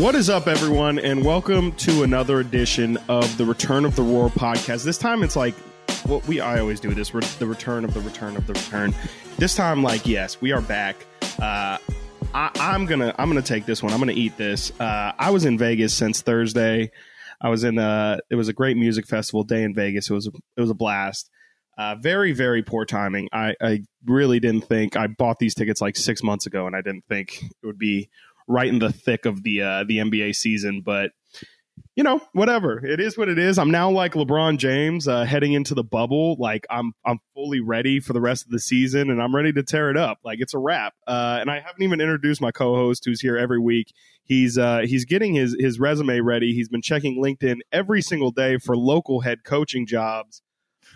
What is up, everyone, and welcome to another edition of the Return of the Roar podcast. This time, it's like what we I always do this: the return of the return of the return. This time, like yes, we are back. Uh, I, I'm gonna I'm gonna take this one. I'm gonna eat this. Uh, I was in Vegas since Thursday. I was in uh it was a great music festival day in Vegas. It was a, it was a blast. Uh, very very poor timing. I, I really didn't think I bought these tickets like six months ago, and I didn't think it would be right in the thick of the uh, the NBA season. But you know, whatever. It is what it is. I'm now like LeBron James uh, heading into the bubble. Like I'm I'm fully ready for the rest of the season, and I'm ready to tear it up. Like it's a wrap. Uh, and I haven't even introduced my co-host, who's here every week. He's uh, he's getting his his resume ready. He's been checking LinkedIn every single day for local head coaching jobs.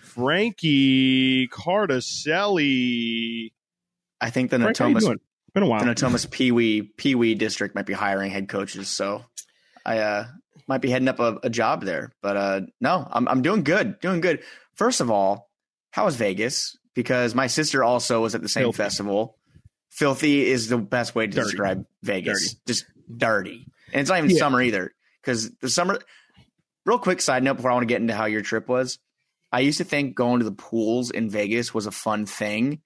Frankie Cardacelli. I think the Frank, Natomas? Been a while. the Natomas Pee Wee Pee Wee district might be hiring head coaches, so I uh, might be heading up a, a job there. But uh, no, I'm I'm doing good, doing good. First of all, how was Vegas? Because my sister also was at the same Filthy. festival. Filthy is the best way to Dirty. describe Vegas. Dirty. Just dirty, and it's not even Yeah. summer either. Because the summer. Real quick side note before I want to get into how your trip was. I used to think going to the pools in Vegas was a fun thing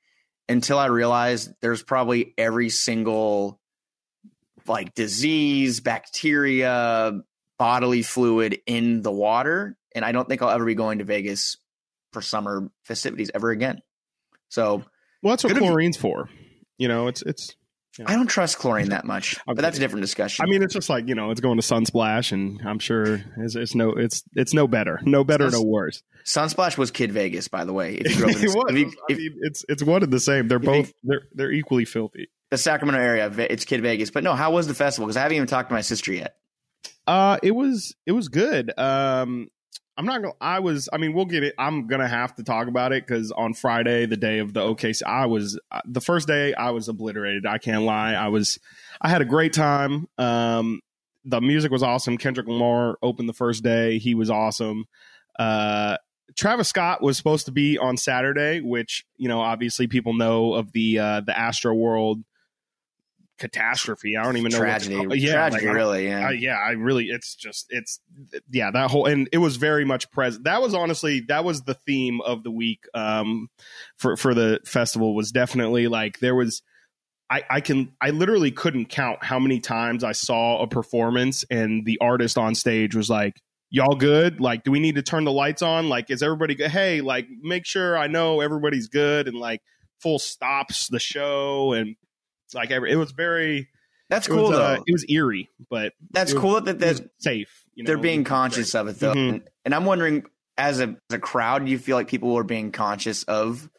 until I realized there's probably every single like disease, bacteria, bodily fluid in the water. And I don't think I'll ever be going to Vegas for summer festivities ever again. So well, that's what chlorine's for. You know, it's it's. I don't trust chlorine that much, but that's a different discussion. I mean, it's just like you know, it's going to Sunsplash, and I'm sure it's, it's no, it's it's no better, no better, no worse. Sunsplash was Kid Vegas, by the way. If you grew up in it was. if you- I mean, it's it's one and the same. They're both they're they're equally filthy. the Sacramento area, it's Kid Vegas. But no, how was the festival? Because I haven't even talked to my sister yet. Uh, it was it was good. Um, I'm not gonna. I was. I mean, we'll get it. I'm gonna have to talk about it because on Friday, the day of the OKC, I was uh, the first day. I was obliterated. I can't lie. I was. I had a great time. Um, the music was awesome. Kendrick Lamar opened the first day. He was awesome. Uh, Travis Scott was supposed to be on Saturday, which you know, obviously, people know of the uh, the Astroworld catastrophe. I don't even know Tragedy, What yeah, tragedy, like, I- really. Yeah. uh, yeah, I really, it's just, it's, yeah, that whole, and it was very much present. That was honestly, that was the theme of the week um, for, for the festival was definitely like, there was, I, I can, I literally couldn't count how many times I saw a performance and the artist on stage was like, y'all good? Like, do we need to turn the lights on? Like, is everybody good? Hey, like, make sure I know everybody's good and like full stops the show. And like, every, it was very, That's cool was, uh, it was eerie, but That's was- cool that they're safe. You know, they're being conscious of it though. Mhm. And, and I'm wondering, as a as a crowd, do you feel like people are being conscious of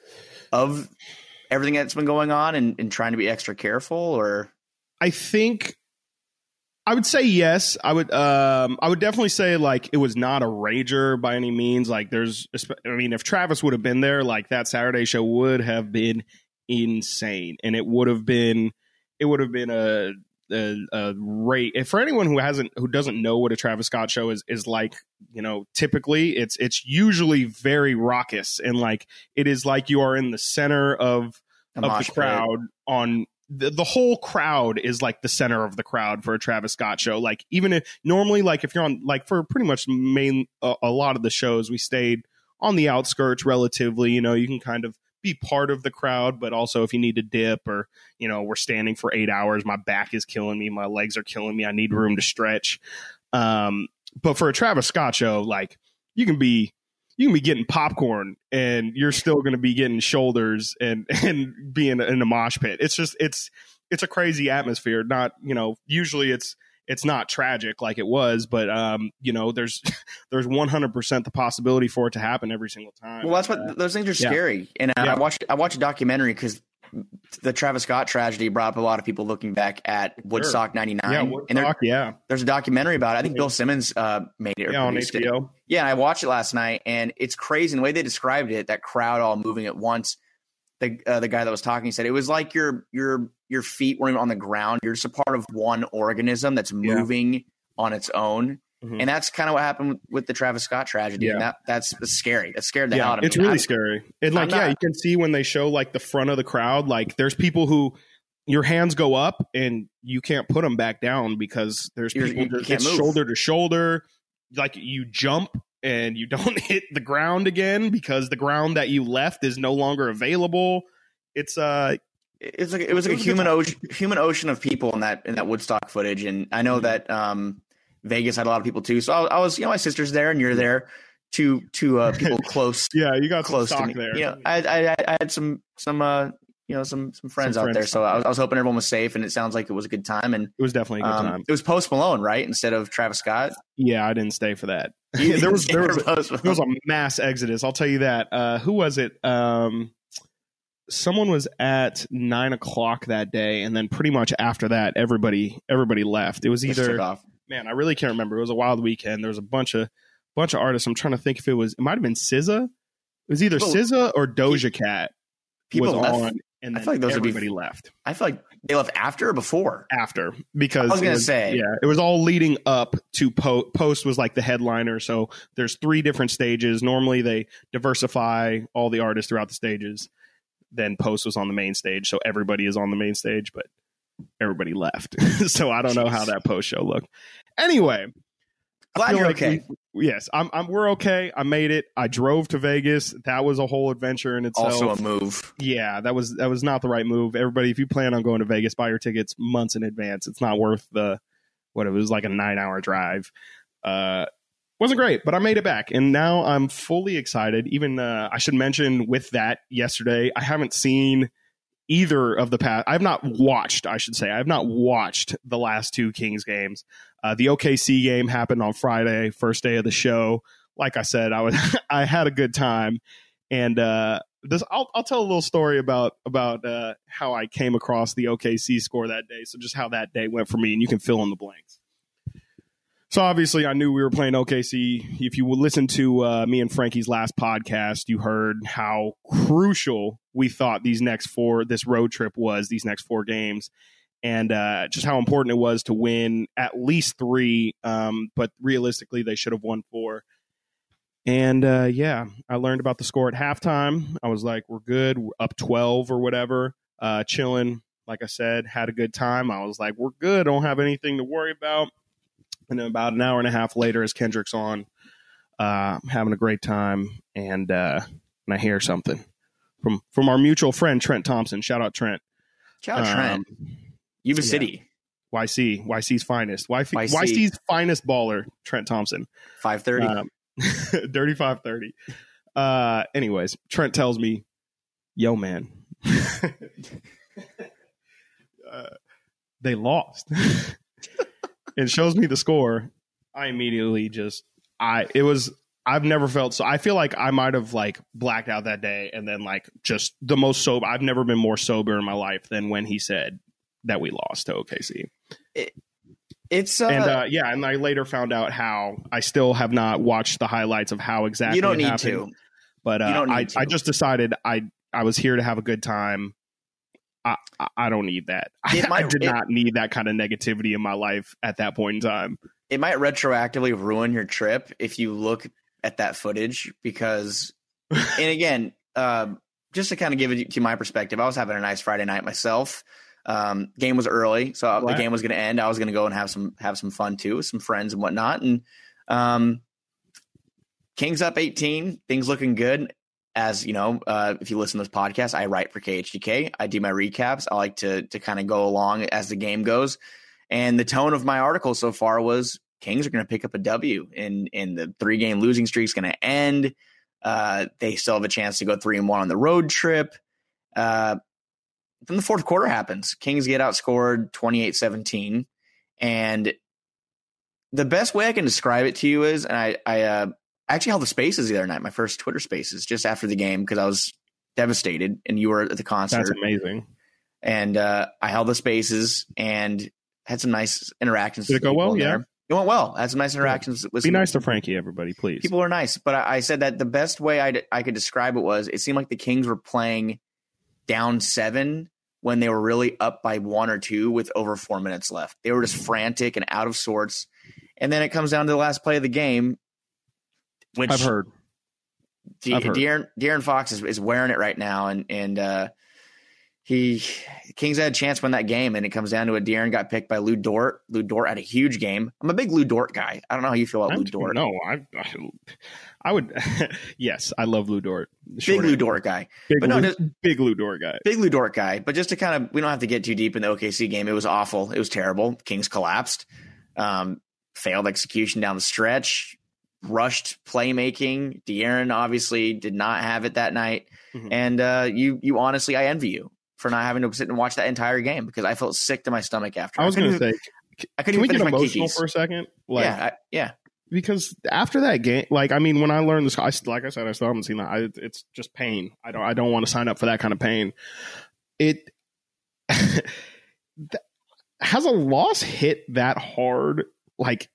of everything that's been going on and, and trying to be extra careful? Or I think I would say yes. I would. Um, I would definitely say like it was not a rager by any means. Like there's, I mean, if Travis would have been there, like that Saturday show would have been insane, and it would have been, it would have been a a, a rate. If for anyone who hasn't, who doesn't know what a Travis Scott show is, is like, you know, typically it's it's usually very raucous and like it is like you are in the center of a of the pit? crowd on the, the whole crowd is like the center of the crowd for a Travis Scott show. Like even if normally, like if you're on like for pretty much main a, a lot of the shows, we stayed on the outskirts relatively. You know, you can kind of be part of the crowd, but also if you need to dip or you know we're standing for eight hours, my back is killing me, my legs are killing me, I need room to stretch. Um, but for a Travis Scott show, like you can be you can be getting popcorn and you're still going to be getting shoulders and and being in a mosh pit. It's just it's it's a crazy atmosphere. Not you know usually it's it's not tragic like it was, but um you know there's there's 100 percent the possibility for it to happen every single time. Well, that's what those things are yeah. scary. And uh, Yeah. I watched I watched a documentary because the Travis Scott tragedy brought up a lot of people looking back at Woodstock '99. yeah, and there, Woodstock, yeah, there's a documentary about it. I think Bill Simmons uh, made it. yeah on produced it. HBO. Yeah, I watched it last night, and it's crazy. And the way they described it, that crowd all moving at once. The uh, the guy that was talking said it was like your your your feet weren't on the ground. You're just a part of one organism that's Yeah. moving on its own. Mhm. And that's kind of what happened with, with the Travis Scott tragedy. And Yeah. that that's scary. That scared the hell yeah, out of it's really I- scary. And like, yeah, you can see when they show like the front of the crowd, like there's people who your hands go up and you can't put them back down because there's You're- people you that- can't it's move. shoulder to shoulder. Like you jump and you don't hit the ground again because the ground that you left is no longer available. It's uh It's like it was like a was a good human ocean, human ocean of people in that in that Woodstock footage, and I know Mhm. that um, Vegas had a lot of people too. So I, I was, you know, my sister's there, and you're there, two two uh, people close yeah, you got close to me. there. You know, I, I I had some some uh you know some some friends Some out there, so I was, I was hoping everyone was safe, and it sounds like it was a good time. And it was definitely a good um, time. it was Post Malone, right, instead of Travis Scott. Yeah, I didn't stay for that. You there was there was Post there was a mass exodus. I'll tell you that. Uh, who was it? Um, someone was at nine o'clock that day, and then pretty much after that, everybody everybody left. It was either off. Man, I really can't remember. It was a wild weekend. There was a bunch of bunch of artists. I'm trying to think if it was. It might have been SZA. It was either SZA or Doja Cat People was left. on, and I feel like those would be- everybody left I feel like they left after or before. after because I was gonna say. yeah, it was all leading up to po- post was like the headliner. So there's three different stages. Normally they diversify all the artists throughout the stages. Then post was on the main stage, so everybody is on the main stage, but everybody left. so I don't know how that post show looked. Anyway, Glad you're like okay. we- yes, I'm, I'm. We're okay. I made it. I drove to Vegas. That was a whole adventure in itself. Also a move. Yeah, that was that was not the right move. Everybody, if you plan on going to Vegas, buy your tickets months in advance. It's not worth the what it was like a nine hour drive. Uh, wasn't great, but I made it back, and now I'm fully excited. Even uh, I should mention with that yesterday, I haven't seen either of the past. I've not watched. I should say I have not watched the last two Kings games. Uh, the OKC game happened on Friday, first day of the show. Like I said, I was I had a good time, and uh, this I'll I'll tell a little story about about uh, how I came across the OKC score that day. So just how that day went for me, and you can fill in the blanks. So obviously, I knew we were playing OKC. If you listen to uh, me and Frankie's last podcast, you heard how crucial we thought these next four, this road trip was. These next four games, and uh, just how important it was to win at least three. Um, but realistically, they should have won four. And uh, yeah, I learned about the score at halftime. I was like, we're good. We're up 12 or whatever. Uh, chilling. Like I said, had a good time. I was like, we're good. Don't have anything to worry about. And then about an hour and a half later, as Kendrick's on, uh, I'm having a great time. And, uh, and I hear something from, from our mutual friend, Trent Thompson. Shout out Trent. Shout out Trent. Um, Yuba yeah. City. YC, YC's finest. YC, YC. YC's finest baller, Trent Thompson. Five thirty. Um, Dirty 530. Uh, anyways, Trent tells me, yo, man, uh, they lost. and shows me the score. I immediately just, I, it was, I've never felt so. I feel like I might have like blacked out that day and then like just the most sober. I've never been more sober in my life than when he said that we lost to OKC it's uh, and uh, yeah, and I later found out how I still have not watched the highlights of how exactly you don't it need happened, to. But uh, You don't I, to. I just decided I I was here to have a good time. I I, don't need that. It I, did it- not need that kind of negativity in my life at that point in time. It might retroactively ruin your trip if you look at that footage because, and again, um, just to kind of give it to my perspective, I was having a nice Friday night myself. Um, game was early, so the game was going to end. I was going to go and have some have some fun too with some friends and whatnot. And um, Kings up eighteen, things looking good. As you know, uh, if you listen to this podcast, I write for KHDK. I do my recaps. I like to to kind of go along as the game goes. And the tone of my article so far was Kings are going to pick up a W, and and the three game losing streak's going to end. Uh, they still have a chance to go three and one on the road trip. Uh, then the fourth quarter happens. Kings get outscored 28 17. And the best way I can describe it to you is, and I, I uh, actually held the spaces the other night, my first Twitter spaces, just after the game because I was devastated and you were at the concert That's amazing. and uh, I held the spaces and had some nice interactions. Did it go well? Yeah. there. It went well. I had some nice interactions with Be nice to Frankie, everybody, please. people are nice. But I, I said that the best way I I could describe it was it seemed like the Kings were playing down seven when they were really up by one or two with over four minutes left. They were just frantic and out of sorts. And then it comes down to the last play of the game, which I've heard. De- I've heard. De'Aaron, De'Aaron Fox is, is wearing it right now, and and uh, he Kings had a chance to win that game, and it comes down to a De'Aaron got picked by Lu Dort. Lu Dort had a huge game. I'm a big Lu Dort guy. I don't know how you feel about I'm, Lu Dort. No, I, I, I would. yes, I love Lu Dort. Big Lu Dort guy. Big, but no, Lu, just, big Lu Dort guy. Big Lu Dort guy. But just to kind of, we don't have to get too deep in the OKC game. It was awful. It was terrible. Kings collapsed. Um, failed execution down the stretch. Rushed playmaking. De'Aaron obviously did not have it that night. Mm-hmm. And uh, you, you honestly, I envy you for not having to sit and watch that entire game because I felt sick to my stomach after. I was going to say, I couldn't can we get emotional for a second? Like, yeah, I, yeah. Because after that game, like I mean, when I learned this, I, like I said, I still haven't seen that. I, it's just pain. I don't. I don't want to sign up for that kind of pain. It has a loss hit that hard. Like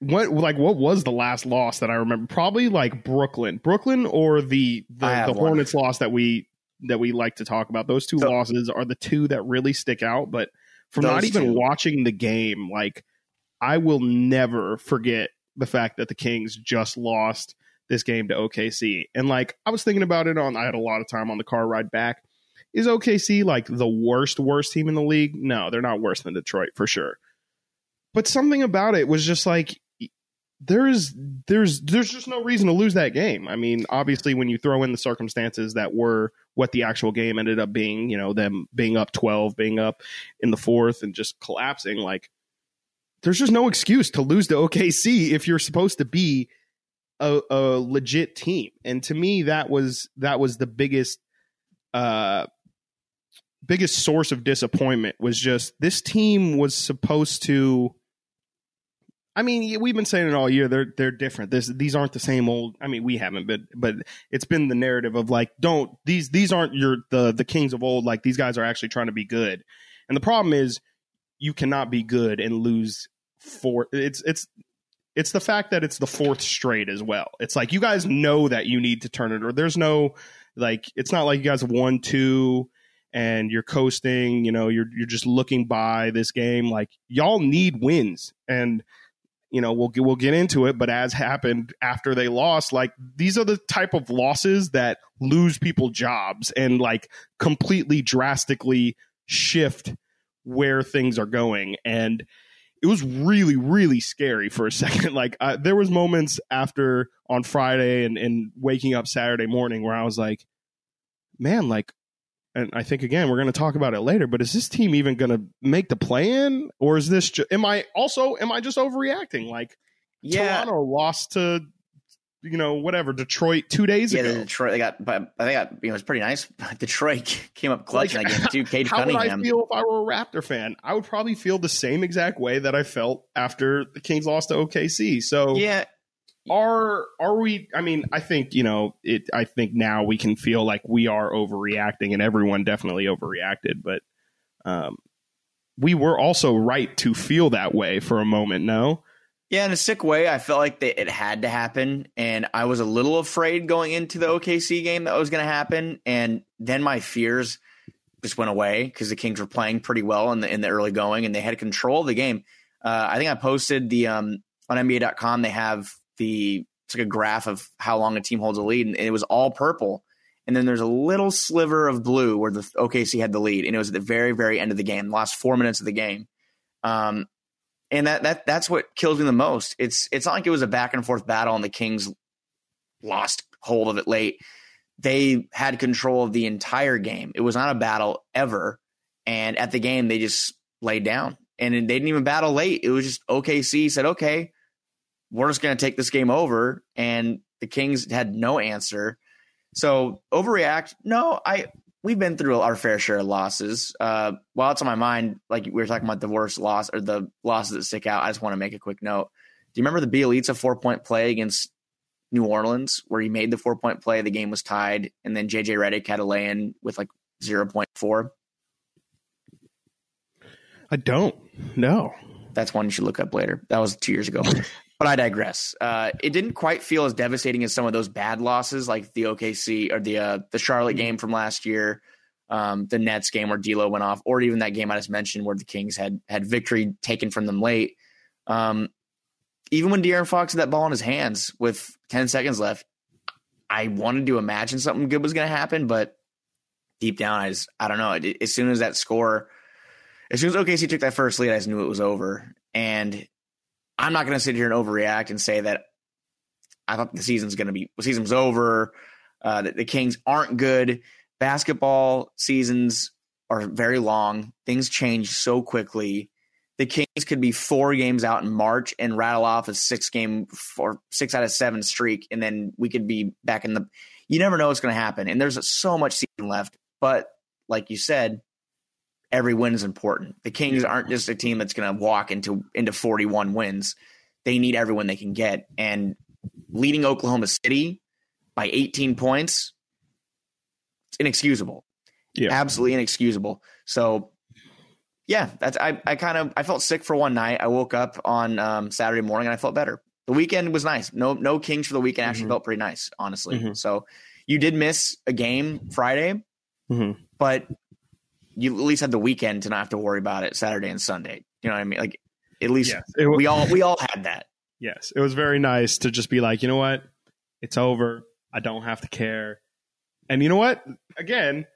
what? Like what was the last loss that I remember? Probably like Brooklyn, Brooklyn, or the the, the Hornets loss that we that we like to talk about. Those two so, losses are the two that really stick out. But from not even two. watching the game, like I will never forget the fact that the Kings just lost this game to OKC. And like I was thinking about it on I had a lot of time on the car ride back. Is OKC like the worst worst team in the league? No, they're not worse than Detroit for sure. But something about it was just like there's there's there's just no reason to lose that game. I mean, obviously when you throw in the circumstances that were what the actual game ended up being, you know, them being up 12, being up in the fourth and just collapsing like there's just no excuse to lose to OKC if you're supposed to be a, a legit team. And to me that was that was the biggest uh biggest source of disappointment was just this team was supposed to I mean, we've been saying it all year. They're they're different. This, these aren't the same old. I mean, we haven't, but but it's been the narrative of like, don't these these aren't your the the kings of old. Like these guys are actually trying to be good. And the problem is, you cannot be good and lose four. It's it's it's the fact that it's the fourth straight as well. It's like you guys know that you need to turn it, or there's no like. It's not like you guys have won two and you're coasting. You know, you're you're just looking by this game. Like y'all need wins and you know, we'll we'll get into it, but as happened after they lost, like these are the type of losses that lose people jobs and like completely drastically shift where things are going. And it was really really scary for a second. Like uh, there was moments after on friday and, and waking up saturday morning where i was like man like and I think again we're going to talk about it later. But is this team even going to make the play in, or is this? Ju- am I also am I just overreacting? Like, yeah, Toronto lost to you know whatever Detroit two days yeah, ago. Yeah, Detroit they got, but I think you know it was pretty nice. Detroit came up clutch like, again. Dude, Cade how Cunningham. would I feel if I were a Raptor fan? I would probably feel the same exact way that I felt after the Kings lost to OKC. So yeah, are are we i mean i think you know it i think now we can feel like we are overreacting and everyone definitely overreacted but um we were also right to feel that way for a moment no? Yeah in a sick way i felt like that it had to happen and i was a little afraid going into the okc game that was going to happen and then my fears just went away because the kings were playing pretty well in the in the early going and they had control of the game. Uh, i think i posted the um on nba.com they have the it's like a graph of how long a team holds a lead, and it was all purple. And then there's a little sliver of blue where the OKC had the lead, and it was at the very, very end of the game, last four minutes of the game. Um, and that that that's what kills me the most. It's it's not like it was a back and forth battle, and the Kings lost hold of it late. They had control of the entire game. It was not a battle ever, and at the game they just laid down, and they didn't even battle late. It was just OKC said, "Okay, we're just going to take this game over. And the Kings had no answer. So overreact? No, I we've been through our fair share of losses. Uh, while it's on my mind, like we were talking about the worst loss or the losses that stick out, I just want to make a quick note. Do you remember the Bjelica four point play against New Orleans where he made the four point play, the game was tied, and then JJ Redick had a lay in with like zero point four? I don't. No. That's one you should look up later. That was two years ago. But I digress. Uh, it didn't quite feel as devastating as some of those bad losses, like the OKC or the uh, the Charlotte game from last year, um, the Nets game where D'Lo went off, or even that game I just mentioned where the Kings had had victory taken from them late. Um, even when De'Aaron Fox had that ball in his hands with ten seconds left, I wanted to imagine something good was going to happen, but deep down, I just I don't know. As soon as that score, as soon as OKC took that first lead, I just knew it was over. And I'm not going to sit here and overreact and say that I thought the season's going to be the season's over. Uh, that the Kings aren't good. Basketball seasons are very long. Things change so quickly. The Kings could be four games out in March and rattle off a six game or six out of seven streak, and then we could be back in the. You never know what's going to happen, and there's so much season left. But like you said, every win is important. The Kings aren't just a team that's going to walk into into 41 wins. They need everyone they can get, and leading Oklahoma City by 18 points, it's inexcusable. Yeah. Absolutely inexcusable. So yeah, that's I, I kind of I felt sick for one night. I woke up on um, Saturday morning and I felt better. The weekend was nice. No no Kings for the weekend actually mm-hmm. felt pretty nice, honestly. Mm-hmm. So you did miss a game Friday, mm-hmm. but you at least had the weekend to not have to worry about it Saturday and Sunday. You know what I mean? Like at least yes, was, we all we all had that. Yes, it was very nice to just be like, you know what, it's over. I don't have to care. And you know what? Again,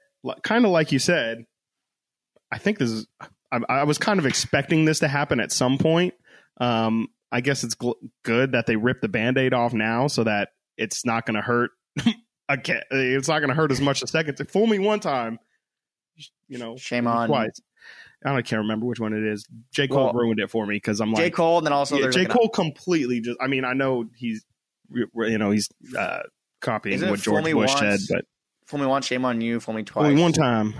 kind of like you said, I think this is. I, I, was kind of expecting this to happen at some point. Um, I guess it's gl- good that they ripped the band-aid off now so that it's not going to hurt. again, it's not going to hurt as much the second. Fool me one time, you know. Shame on twice. I don't can't remember which one it is. J Cole well, ruined it for me because I'm like J Cole, and then also yeah, J Cole completely just. I mean, I know he's you know he's uh, copying what George Bush once, said, but fool me once, shame on you. Fool me twice, fool me one time,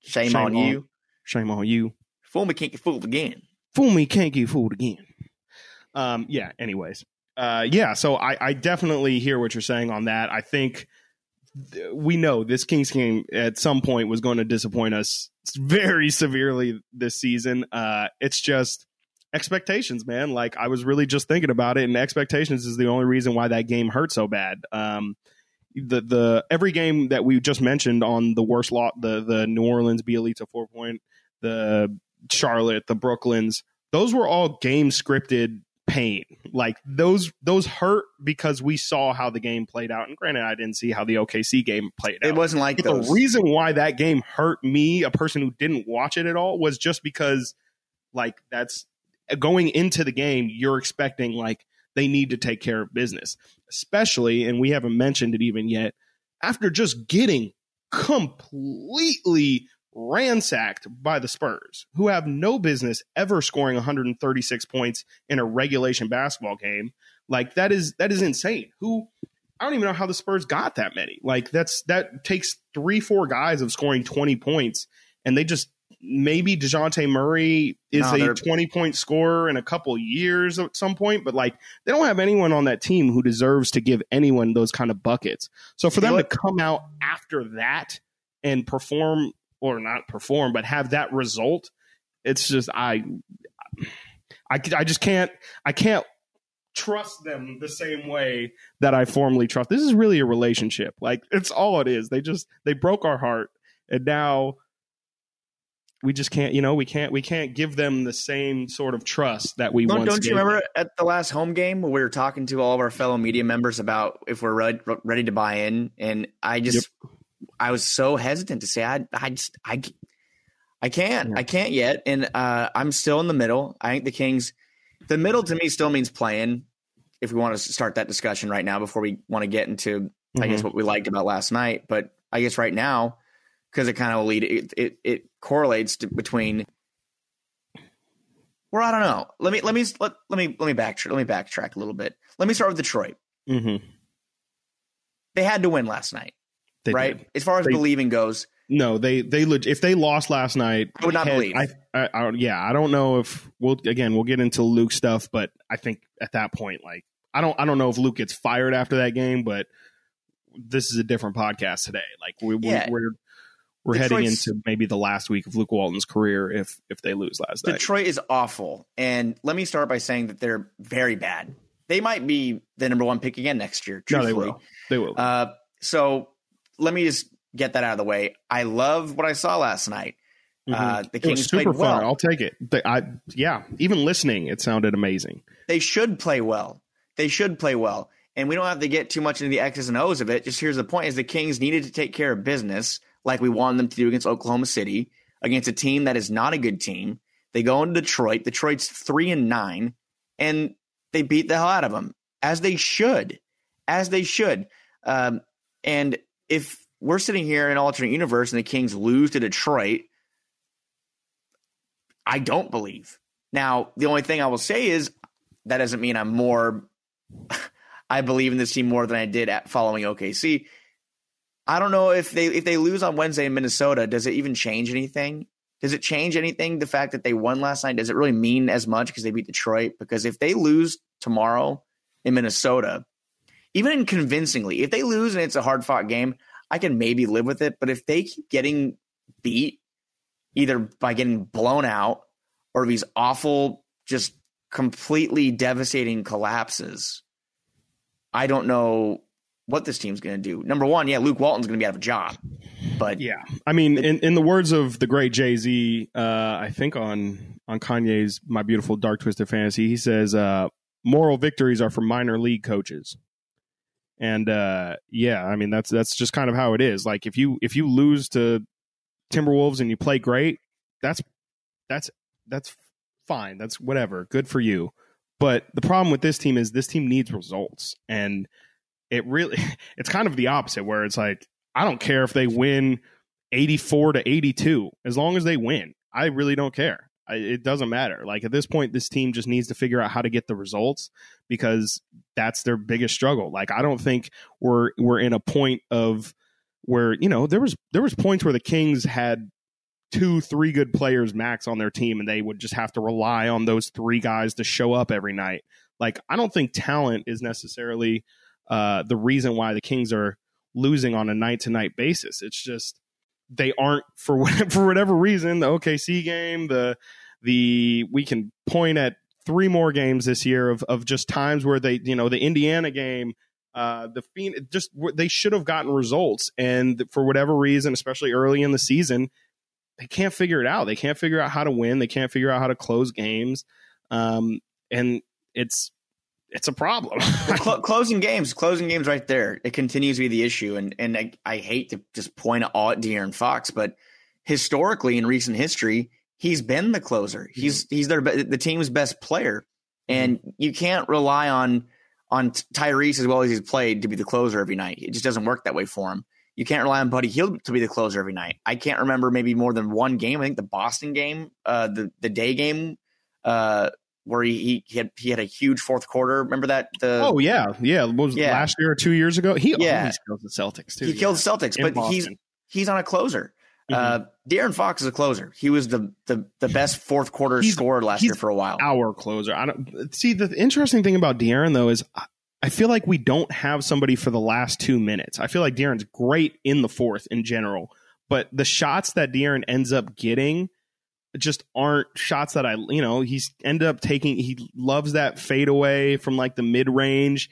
shame, shame on, on, you. Shame on you. Fool me can't get fooled again. Fool me can't get fooled again. Um. Yeah. Anyways. Uh. Yeah. So I I definitely hear what you're saying on that. I think we know this Kings game at some point was going to disappoint us very severely this season. Uh, it's just expectations, man. Like I was really just thinking about it, and expectations is the only reason why that game hurt so bad. Um, the the every game that we just mentioned on the worst lot, the the New Orleans Bjelica four point, the Charlotte, the Brooklyns, those were all game scripted pain. Like those those hurt because we saw how the game played out. And granted, I didn't see how the OKC game played out. It wasn't like but those. the reason why that game hurt me, a person who didn't watch it at all, was just because like that's going into the game, you're expecting like they need to take care of business. Especially, and we haven't mentioned it even yet, after just getting completely ransacked by the Spurs, who have no business ever scoring 136 points in a regulation basketball game. Like that is that is insane. Who I don't even know how the Spurs got that many. Like that's that takes three, four guys of scoring 20 points, and they just maybe Dejounte Murray is no, a 20 point scorer in a couple years at some point, but like they don't have anyone on that team who deserves to give anyone those kind of buckets. So for them to come out after that and perform or not perform, but have that result. It's just I, I, I just can't I can't trust them the same way that I formerly trust. This is really a relationship. Like it's all it is. They just they broke our heart, and now we just can't. You know, we can't we can't give them the same sort of trust that we don't, once. Don't you remember them. at the last home game when we were talking to all of our fellow media members about if we're ready, ready to buy in, and I just. Yep I was so hesitant to say I I just I I can't yeah. I can't yet, and uh, I'm still in the middle. I think the Kings, the middle to me still means playing. If we want to start that discussion right now before we want to get into mm-hmm. I guess mm-hmm. what we liked about last night, but I guess right now because it kind of lead it it, it correlates to, between. Well, I don't know. Let me let me let, let me let me backtrack. Let me backtrack a little bit. Let me start with Detroit. Mm-hmm. They had to win last night. They right? Did. As far as they, believing goes. No, they they if they lost last night, I would not had, believe. I, I, I, yeah, I don't know if we'll again we'll get into Luke stuff, but I think at that point, like I don't I don't know if Luke gets fired after that game, but this is a different podcast today. Like we, yeah. we're we're Detroit's, heading into maybe the last week of Luke Walton's career if if they lose last night. Detroit is awful, and let me start by saying that they're very bad. They might be the number one pick again next year. Truthfully. No, they will. They will. Uh, so let me just get that out of the way. I love what I saw last night. Mm-hmm. Uh, the Kings super played well. Fun. I'll take it. They, I yeah, even listening, it sounded amazing. They should play well. They should play well, and we don't have to get too much into the X's and O's of it. Just here's the point: is the Kings needed to take care of business like we wanted them to do against Oklahoma City, against a team that is not a good team. They go into Detroit. Detroit's three and nine, and they beat the hell out of them, as they should, as they should. Um, and if we're sitting here in alternate universe and the Kings lose to Detroit, I don't believe. Now, the only thing I will say is that doesn't mean I'm more. I believe in this team more than I did at following OKC. I don't know if they if they lose on Wednesday in Minnesota, does it even change anything? Does it change anything? The fact that they won last night does it really mean as much because they beat Detroit? Because if they lose tomorrow in Minnesota, even convincingly, if they lose and it's a hard fought game, I can maybe live with it. But if they keep getting beat, either by getting blown out or these awful, just completely devastating collapses, I don't know what this team's going to do. Number one, yeah, Luke Walton's going to be out of a job. But yeah, I mean, in, in the words of the great Jay Z, uh, I think on on Kanye's "My Beautiful Dark Twisted Fantasy," he says, uh, "Moral victories are for minor league coaches." And uh, yeah, I mean that's that's just kind of how it is. Like if you if you lose to Timberwolves and you play great, that's that's that's fine. That's whatever. Good for you. But the problem with this team is this team needs results, and it really it's kind of the opposite where it's like I don't care if they win 84 to 82 as long as they win. I really don't care. It doesn't matter. Like at this point this team just needs to figure out how to get the results because that's their biggest struggle. Like I don't think we're we're in a point of where, you know, there was there was points where the Kings had two, three good players max on their team and they would just have to rely on those three guys to show up every night. Like I don't think talent is necessarily uh, the reason why the Kings are losing on a night to night basis. It's just they aren't for whatever, for whatever reason. The OKC game, the the we can point at three more games this year of of just times where they you know the Indiana game. Uh, the Phoenix just they should have gotten results, and for whatever reason, especially early in the season, they can't figure it out. They can't figure out how to win. They can't figure out how to close games, um, and it's it's a problem. well, cl- closing games, closing games, right there. It continues to be the issue, and and I, I hate to just point all at De'Aaron Fox, but historically in recent history, he's been the closer. Mm-hmm. He's he's their the team's best player, and mm-hmm. you can't rely on on Tyrese as well as he's played to be the closer every night. It just doesn't work that way for him. You can't rely on Buddy Hield to be the closer every night. I can't remember maybe more than one game. I think the Boston game, uh, the the day game, uh, where he, he had he had a huge fourth quarter. Remember that? The oh yeah, yeah. What was yeah. last year or two years ago? He yeah. always kills the Celtics too. He yeah. killed the Celtics, In but Boston. he's he's on a closer. Mm-hmm. Uh, De'Aaron Fox is a closer. He was the the, the best fourth quarter he's, scorer last year for a while. Our closer. I don't see the interesting thing about De'Aaron though is I feel like we don't have somebody for the last two minutes. I feel like De'Aaron's great in the fourth in general, but the shots that De'Aaron ends up getting just aren't shots that I, you know, he's ended up taking, he loves that fadeaway from like the mid range.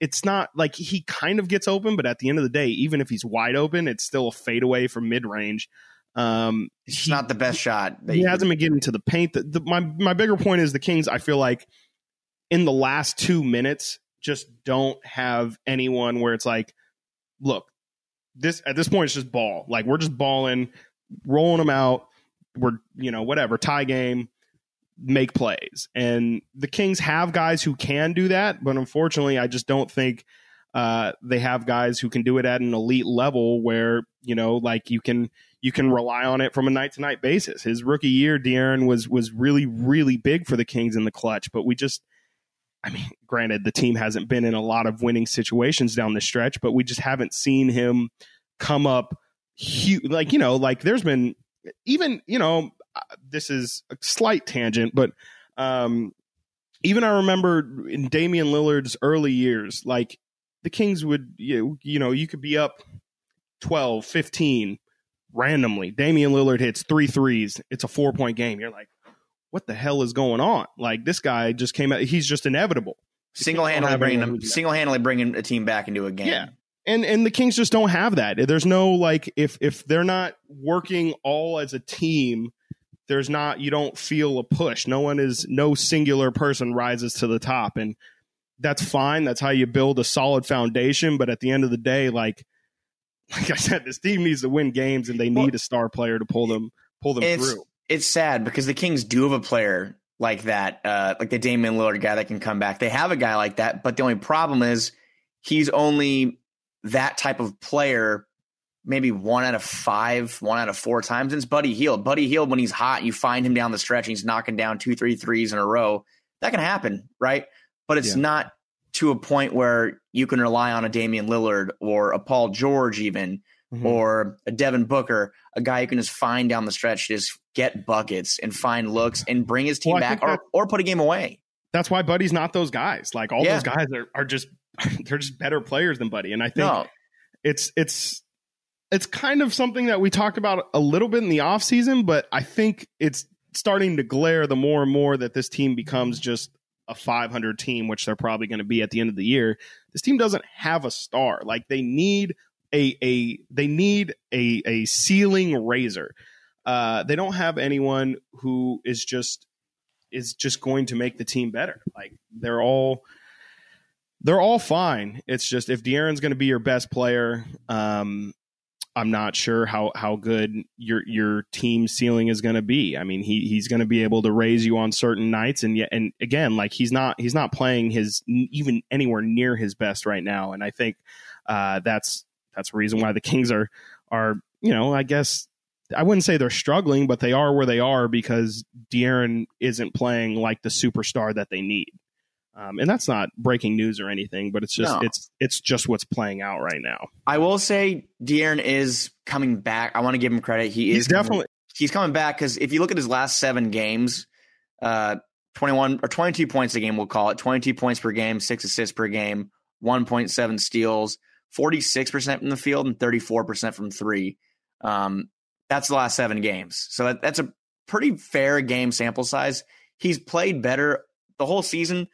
It's not like he kind of gets open, but at the end of the day, even if he's wide open, it's still a fadeaway from mid range. Um, it's he, not the best shot. He hasn't been getting to the paint. The, the, my my bigger point is the Kings. I feel like in the last two minutes, just don't have anyone where it's like, look, this at this point it's just ball. Like we're just balling, rolling them out we're you know whatever tie game make plays. And the kings have guys who can do that but unfortunately i just don't think uh, they have guys who can do it at an elite level where you know like you can you can rely on it from a night to night basis. His rookie year De'Aaron was was really really big for the kings in the clutch but we just i mean granted the team hasn't been in a lot of winning situations down the stretch but we just haven't seen him come up huge like you know like there's been even you know this is a slight tangent, but um, even I remember in Damian Lillard's early years, like the Kings would you you know you could be up 12, 15 randomly. Damian Lillard hits three threes. It's a four point game. You're like, what the hell is going on? Like this guy just came out. He's just inevitable. Single handedly bringing single handedly bringing a team back into a game. Yeah, and and the Kings just don't have that. There's no like if if they're not working all as a team, there's not you don't feel a push. No one is no singular person rises to the top and that's fine. That's how you build a solid foundation, but at the end of the day like like I said, this team needs to win games, and they need well, a star player to pull them pull them it's, through. It's sad because the Kings do have a player like that, uh, like the Damian Lillard guy that can come back. They have a guy like that, but the only problem is he's only that type of player maybe one out of five, one out of four times. And it's Buddy Hield. Buddy Hield, when he's hot, you find him down the stretch and he's knocking down two, three threes in a row. That can happen, right? But it's yeah. not to a point where you can rely on a Damian Lillard or a Paul George, even, mm-hmm. or a Devin Booker, a guy you can just find down the stretch, just get buckets and find looks and bring his team well, back or, or put a game away. That's why Buddy's not those guys. Like all yeah. those guys are, are just they're just better players than Buddy. And I think no. it's it's it's kind of something that we talked about a little bit in the offseason, but I think it's starting to glare the more and more that this team becomes just a 500 team, which they're probably going to be at the end of the year. This team doesn't have a star. Like they need a a they need a a ceiling raiser. Uh, they don't have anyone who is just is just going to make the team better. Like they're all they're all fine. It's just if De'Aaron's going to be your best player, um, I'm not sure how how good your your team ceiling is going to be. I mean, he he's going to be able to raise you on certain nights, and yet, and again, like he's not he's not playing his even anywhere near his best right now, and I think uh, that's that's the reason why the Kings are are you know I guess I wouldn't say they're struggling, but they are where they are because De'Aaron isn't playing like the superstar that they need. Um, and that's not breaking news or anything, but it's just no. it's it's just what's playing out right now. I will say De'Aaron is coming back. I want to give him credit. He he's is definitely coming, he's coming back because if you look at his last seven games, uh, twenty one or twenty two points a game, we'll call it twenty two points per game, six assists per game, one point seven steals, forty six percent from the field, and thirty four percent from three. Um, that's the last seven games, so that, that's a pretty fair game sample size. He's played better the whole season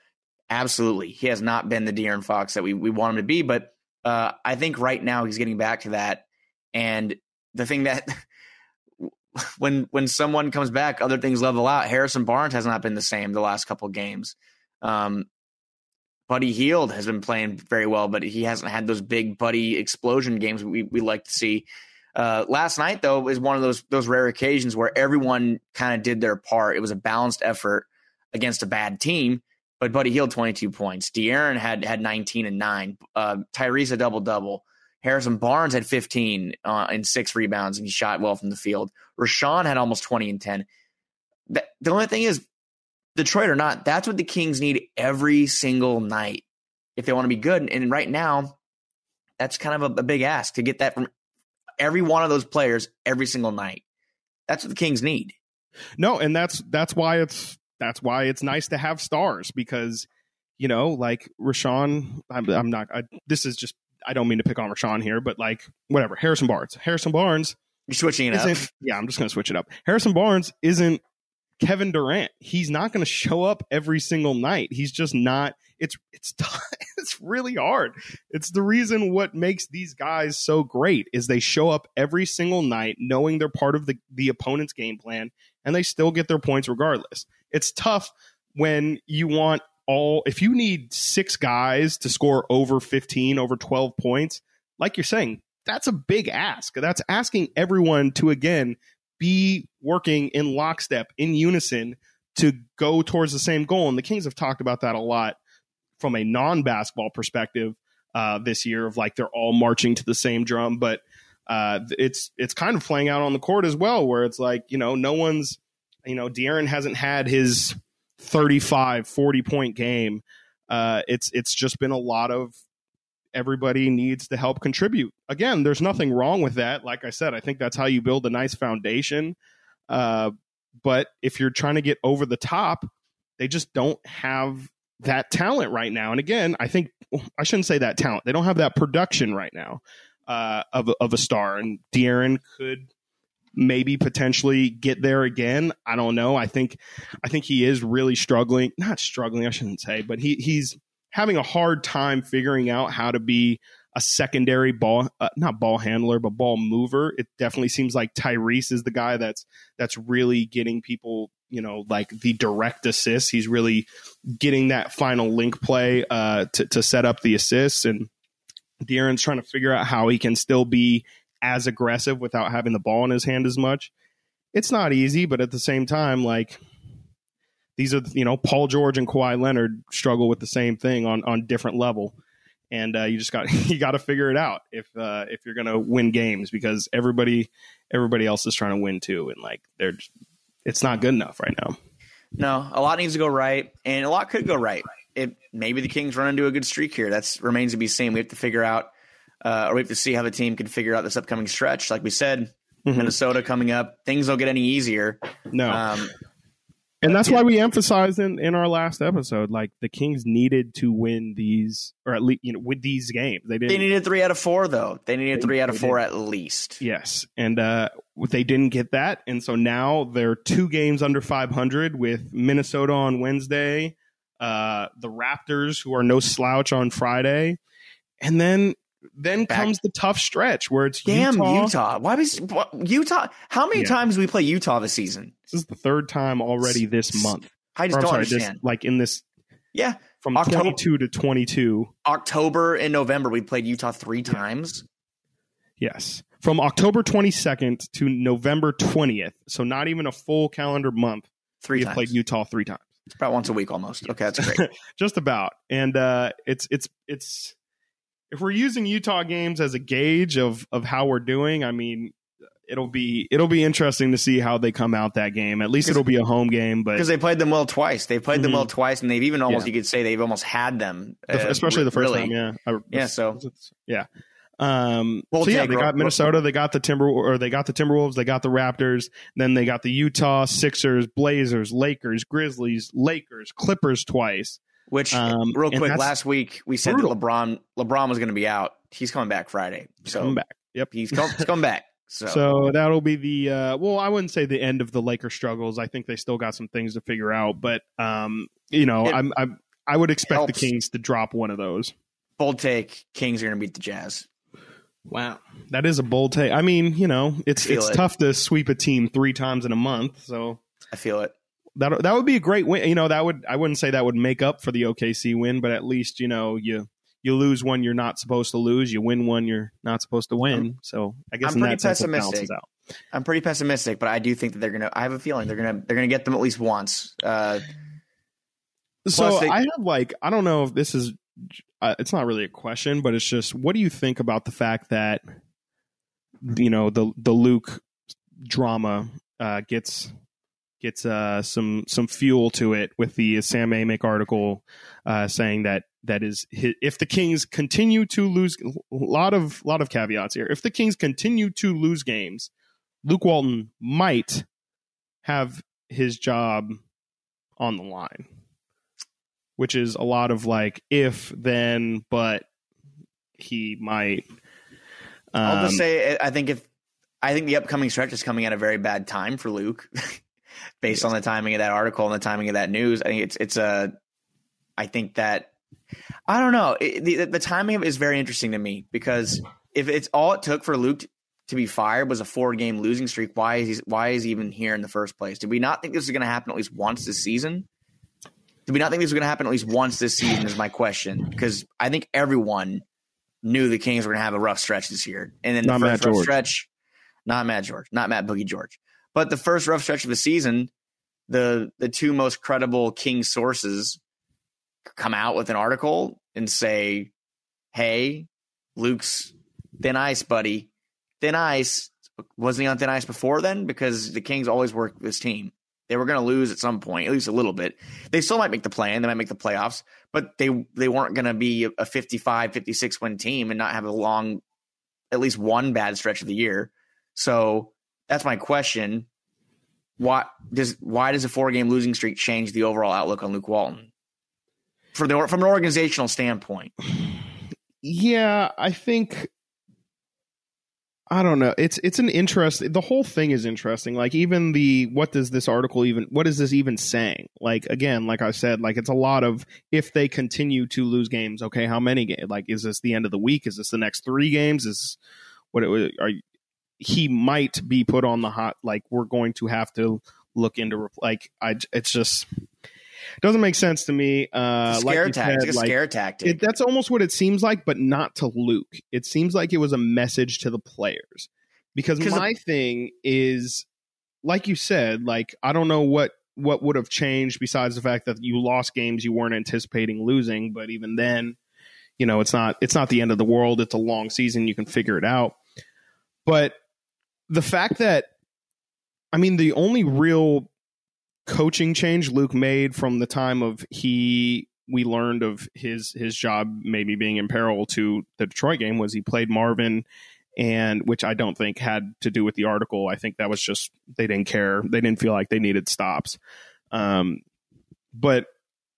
Absolutely. He has not been the De'Aaron Fox that we, we want him to be, but uh, I think right now he's getting back to that. And the thing that when when someone comes back, other things level out. Harrison Barnes has not been the same the last couple games. Um, Buddy Hield has been playing very well, but he hasn't had those big Buddy explosion games we we like to see. Uh, last night though is one of those those rare occasions where everyone kind of did their part. It was a balanced effort against a bad team, but Buddy Hield 22 points. De'Aaron had had 19 and nine. Uh, Tyrese a double double. Harrison Barnes had 15 uh, and six rebounds, and he shot well from the field. Richaun had almost 20 and 10. The, the only thing is, Detroit or not, that's what the Kings need every single night if they want to be good. And right now, that's kind of a, a big ask to get that from every one of those players every single night. That's what the Kings need. No, and that's that's why it's that's why it's nice to have stars because you know like Richaun, I'm, I'm not I, this is just I don't mean to pick on Richaun here but like whatever Harrison Barnes Harrison Barnes you're switching it up. yeah I'm just gonna switch it up. Harrison Barnes isn't Kevin Durant. He's not gonna show up every single night. He's just not it's it's it's really hard. It's the reason what makes these guys so great is they show up every single night knowing they're part of the the opponent's game plan and they still get their points regardless. It's tough when you want all if you need six guys to score over 15 over 12 points like you're saying that's a big ask. That's asking everyone to again be working in lockstep in unison to go towards the same goal. And the kings have talked about that a lot from a non-basketball perspective uh, this year of like they're all marching to the same drum. But uh, it's it's kind of playing out on the court as well where it's like you know no one's you know, De'Aaron hasn't had his 35, 40 point game. Uh, it's it's just been a lot of everybody needs to help contribute. Again, there's nothing wrong with that. Like I said, I think that's how you build a nice foundation. Uh, but if you're trying to get over the top, they just don't have that talent right now. And again, I think I shouldn't say that talent. They don't have that production right now uh, of of a star. And De'Aaron could maybe potentially get there again. I don't know. I think I think he is really struggling. Not struggling, I shouldn't say, but he he's having a hard time figuring out how to be a secondary ball uh, not ball handler but ball mover. It definitely seems like Tyrese is the guy that's that's really getting people, you know, like the direct assist. He's really getting that final link play uh to to set up the assists and De'Aaron's trying to figure out how he can still be as aggressive without having the ball in his hand as much. It's not easy, but at the same time, like these are you know Paul George and Kawhi Leonard struggle with the same thing on on different level, and uh, you just got you got to figure it out if uh, if you're gonna win games because everybody everybody else is trying to win too, and like they're it's not good enough right now. No, a lot needs to go right, and a lot could go right. It maybe the Kings run into a good streak here. That's remains to be seen. We have to figure out, uh, or we have to see how the team can figure out this upcoming stretch. Like we said, mm-hmm. Minnesota coming up, things don't get any easier. No. Um, and that's why we emphasized in, in our last episode, like the Kings needed to win these, or at least you know, with these games. They didn't. They needed three out of four, though. They needed three out of four at least. Yes, and uh, they didn't get that, and so now they're two games under 500 with Minnesota on Wednesday, uh, the Raptors, who are no slouch on Friday, and then then Back. comes the tough stretch where it's damn Utah. Utah. Why was Utah? How many yeah. times we play Utah this season? This is the third time already this month. I just or, don't sorry, understand. This, like in this, yeah, from October, 22 to 22. October and November, we played Utah three times. Yes. From October 22nd to November 20th. So not even a full calendar month. Three we played Utah three times. It's about once a week almost. Okay, that's great. Just about. And uh, it's it's it's if we're using Utah games as a gauge of of how we're doing, I mean, it'll be it'll be interesting to see how they come out that game. At least it'll be a home game, but because they played them well twice, they played mm-hmm. them well twice, and they've even almost yeah. you could say they've almost had them, uh, especially the first really. time. Yeah, I, yeah. So yeah. Um, so yeah, they got Minnesota, they got the Timber, or they got the Timberwolves, they got the Raptors, then they got the Utah Sixers, Blazers, Lakers, Grizzlies, Lakers, Clippers twice. Which um, real quick, last week we said brutal. that LeBron LeBron was going to be out. He's coming back Friday. So coming back. Yep, he's, come, he's coming back. So. so that'll be the uh, well, I wouldn't say the end of the Laker struggles. I think they still got some things to figure out, but um, you know, it, I'm, I'm I would expect the Kings to drop one of those. Bold take: Kings are going to beat the Jazz. Wow, that is a bold take. I mean, you know, it's it's it. tough to sweep a team three times in a month. So I feel it that that would be a great win. You know, that would I wouldn't say that would make up for the OKC win, but at least you know you you lose one you're not supposed to lose, you win one you're not supposed to win. So I guess I'm pretty pessimistic. I'm pretty pessimistic, but I do think that they're gonna. I have a feeling they're gonna they're gonna get them at least once. Uh, so they, I have like I don't know if this is uh, it's not really a question, but it's just what do you think about the fact that you know the the Luke drama uh, gets gets uh, some some fuel to it with the Sam Amick article uh, saying that that is if the Kings continue to lose a lot of lot of caveats here. If the Kings continue to lose games, Luke Walton might have his job on the line, which is a lot of like if then but he might. Um, I'll just um, say I think if I think the upcoming stretch is coming at a very bad time for Luke. based on the timing of that article and the timing of that news. I think it's it's a. I think that I don't know. It, the the timing of it is very interesting to me because if it's all it took for Luke to be fired was a four game losing streak, why is he why is he even here in the first place? Did we not think this was going to happen at least once this season? Did we not think this was going to happen at least once this season? Is my question because I think everyone knew the Kings were going to have a rough stretch this year, and then not the first rough stretch, not Matt George, not Matt Boogie George, but the first rough stretch of the season, the the two most credible King sources come out with an article and say, "Hey, Luke's thin ice, buddy. Thin ice. Wasn't he on thin ice before then? Because the Kings always work this team. They were going to lose at some point, at least a little bit. They still might make the play, and they might make the playoffs, but they they weren't going to be a 55, 56 win team and not have a long, at least one bad stretch of the year. So that's my question. Why does why does a four game losing streak change the overall outlook on Luke Walton? For the from an organizational standpoint. Yeah, I think I don't know. It's it's an interest. The whole thing is interesting. Like even the what does this article even what is this even saying? Like again, like I said, like it's a lot of if they continue to lose games. Okay, how many games? Like is this the end of the week? Is this the next three games? Is what it, are he might be put on the hot like we're going to have to look into like I it's just doesn't make sense to me. Uh, scare like tactic. said, like, scare tactic. it, that's almost what it seems like, but not to Luke. It seems like it was a message to the players Because my thing is, like you said, like I don't know what what would have changed besides the fact that you lost games you weren't anticipating losing, but even then, you know, it's not it's not the end of the world. It's a long season. You can figure it out. But the fact that, I mean, the only real coaching change Luke made from the time of he we learned of his his job maybe being in peril to the Detroit game was he played Marvin and which I don't think had to do with the article. I think that was just they didn't care. They didn't feel like they needed stops. Um, but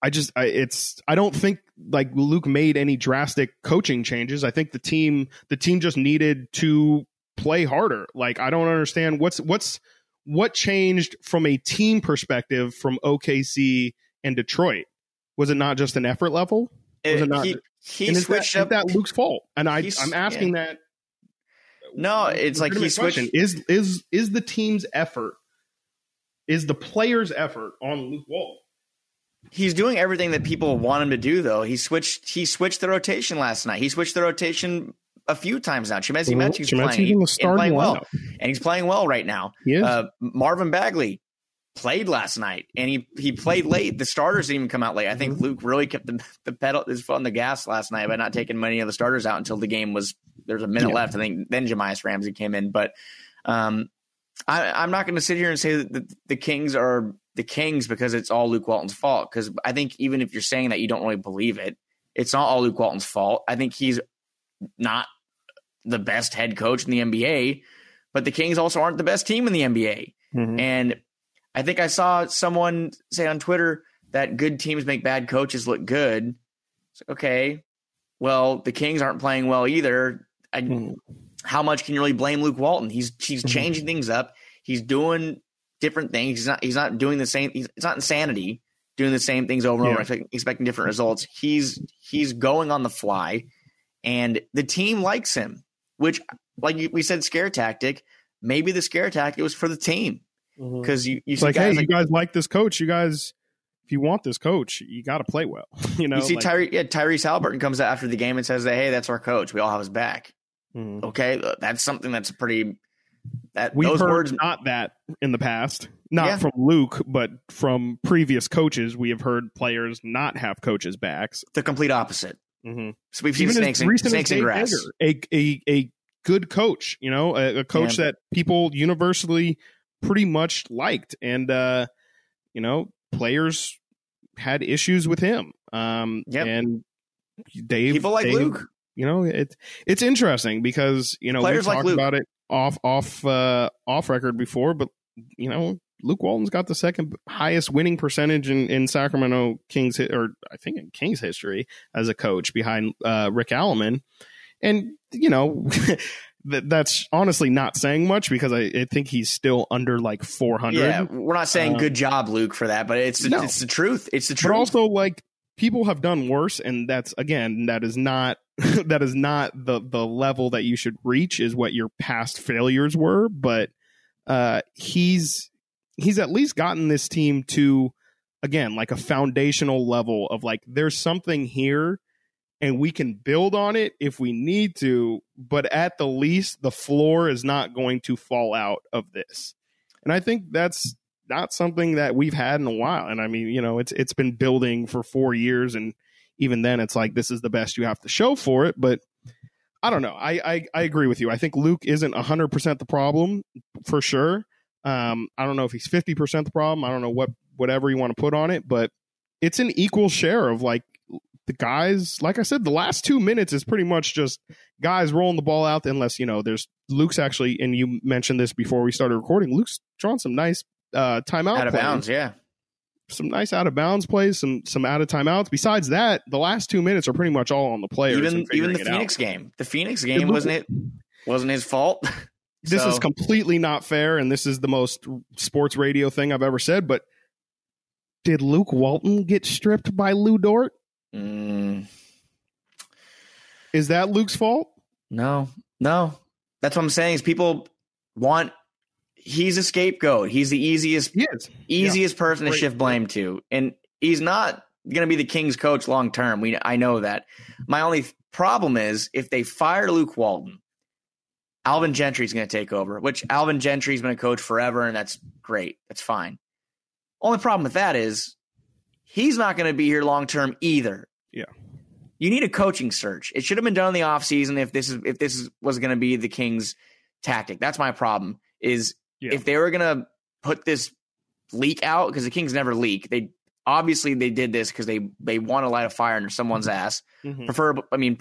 I just I, it's I don't think like Luke made any drastic coaching changes. I think the team the team just needed to play harder. Like I don't understand what's what's what changed from a team perspective from OKC and Detroit. Was it not just an effort level? Was eh, it not- he he and is that, switched up. that Luke's fault? And I, I'm asking that. No, it's like he switched. question. Is is is the team's effort? Is the player's effort on Luke Wall? He's doing everything that people want him to do, though. He switched. He switched the rotation last night. He switched the rotation a few times now. Chimezie Well, Metu's Chimezie's playing, in the and playing well, lineup. and he's playing well right now. Uh, Marvin Bagley played last night, and he he played late. The starters didn't even come out late. I think Mm-hmm. Luke really kept the the pedal his foot on the gas last night by not taking many of the starters out until the game was there's a minute Yeah. left. I think then Jahmi'us Ramsey came in, but um, I, I'm not going to sit here and say that the, the Kings are the Kings because it's all Luke Walton's fault. Because I think even if you're saying that you don't really believe it, it's not all Luke Walton's fault. I think he's not the best head coach in the NBA, but the Kings also aren't the best team in the NBA. Mhm. And I think I saw someone say on Twitter that good teams make bad coaches look good. It's like, okay, well, the Kings aren't playing well either. I, Mhm. How much can you really blame Luke Walton? He's he's Mhm. changing things up. He's doing different things. He's not he's not doing the same. He's, it's not insanity doing the same things over and over, Yeah. expect- expecting different results. He's he's going on the fly, and the team likes him. Which, like we said, scare tactic. Maybe the scare tactic was for the team because you you see like, guys hey, like you guys like this coach. You guys, if you want this coach, you got to play well. You know, you see like- Tyree yeah, Tyrese Halliburton comes out after the game and says that hey, that's our coach. We all have his back. Mhm. Okay, that's something that's pretty. That We've those heard words, not that in the past, not Yeah. from Luke, but from previous coaches. We have heard players not have coaches' backs. the complete opposite. Mm-hmm. So we've seen Even snakes and recent snakes and grass. Joerger, a, a a good coach, you know, a, a coach Yeah. that people universally pretty much liked, and uh, you know, players had issues with him. Um, Yep. and Dave, People like Dave- Luke. you know it it's interesting because you know Players we like talked about it off off uh off record before but you know Luke Walton's got the second highest winning percentage in, in Sacramento Kings or I think in Kings history as a coach behind uh, Rick Adelman and you know that that's honestly not saying much because I, I think he's still under like 400 Yeah, we're not saying Um, good job, Luke, for that, but it's the, no. it's the truth. It's the but truth. also like people have done worse and that's again that is not that is not the the level that you should reach is what your past failures were but uh he's he's at least gotten this team to again like a foundational level of like there's something here and we can build on it if we need to but at the least the floor is not going to fall out of this and i think that's not something that we've had in a while. And I mean, you know, it's it's been building for four years, and even then, it's like this is the best you have to show for it. But I don't know. I I, I agree with you. I think Luke isn't hundred percent the problem for sure. Um, I don't know if he's fifty percent the problem. I don't know what whatever you want to put on it, but it's an equal share of like the guys. Like I said, the last two minutes is pretty much just guys rolling the ball out. Unless you know, there's Luke's actually, and you mentioned this before we started recording. Luke's drawn some nice uh timeout out of plays. bounds. Yeah, some nice out of bounds plays some some out of timeouts besides that the last two minutes are pretty much all on the players even even the Phoenix out. game. The Phoenix game Luke- wasn't it wasn't his fault. this So- is completely not fair and this is the most sports radio thing i've ever said but did luke walton get stripped by lu dort Mm, is that luke's fault no, no. That's what I'm saying. Is people want. He's a scapegoat. He's the easiest he easiest person to Great. shift blame to. And He's not going to be the Kings coach long term. We I know that. My only problem is if they fire Luke Walton, Alvin Gentry's going to take over, which Alvin Gentry's been a coach forever, and that's great. That's fine. Only problem with that is he's not going to be here long term either. Yeah. You need a coaching search. It should have been done in the offseason if this is if this is, was going to be the Kings tactic. That's my problem. Is Yeah. if they were going to put this leak out because the Kings never leak. They obviously they did this because they they want to light a fire under someone's ass. Mhm. Prefer, I mean,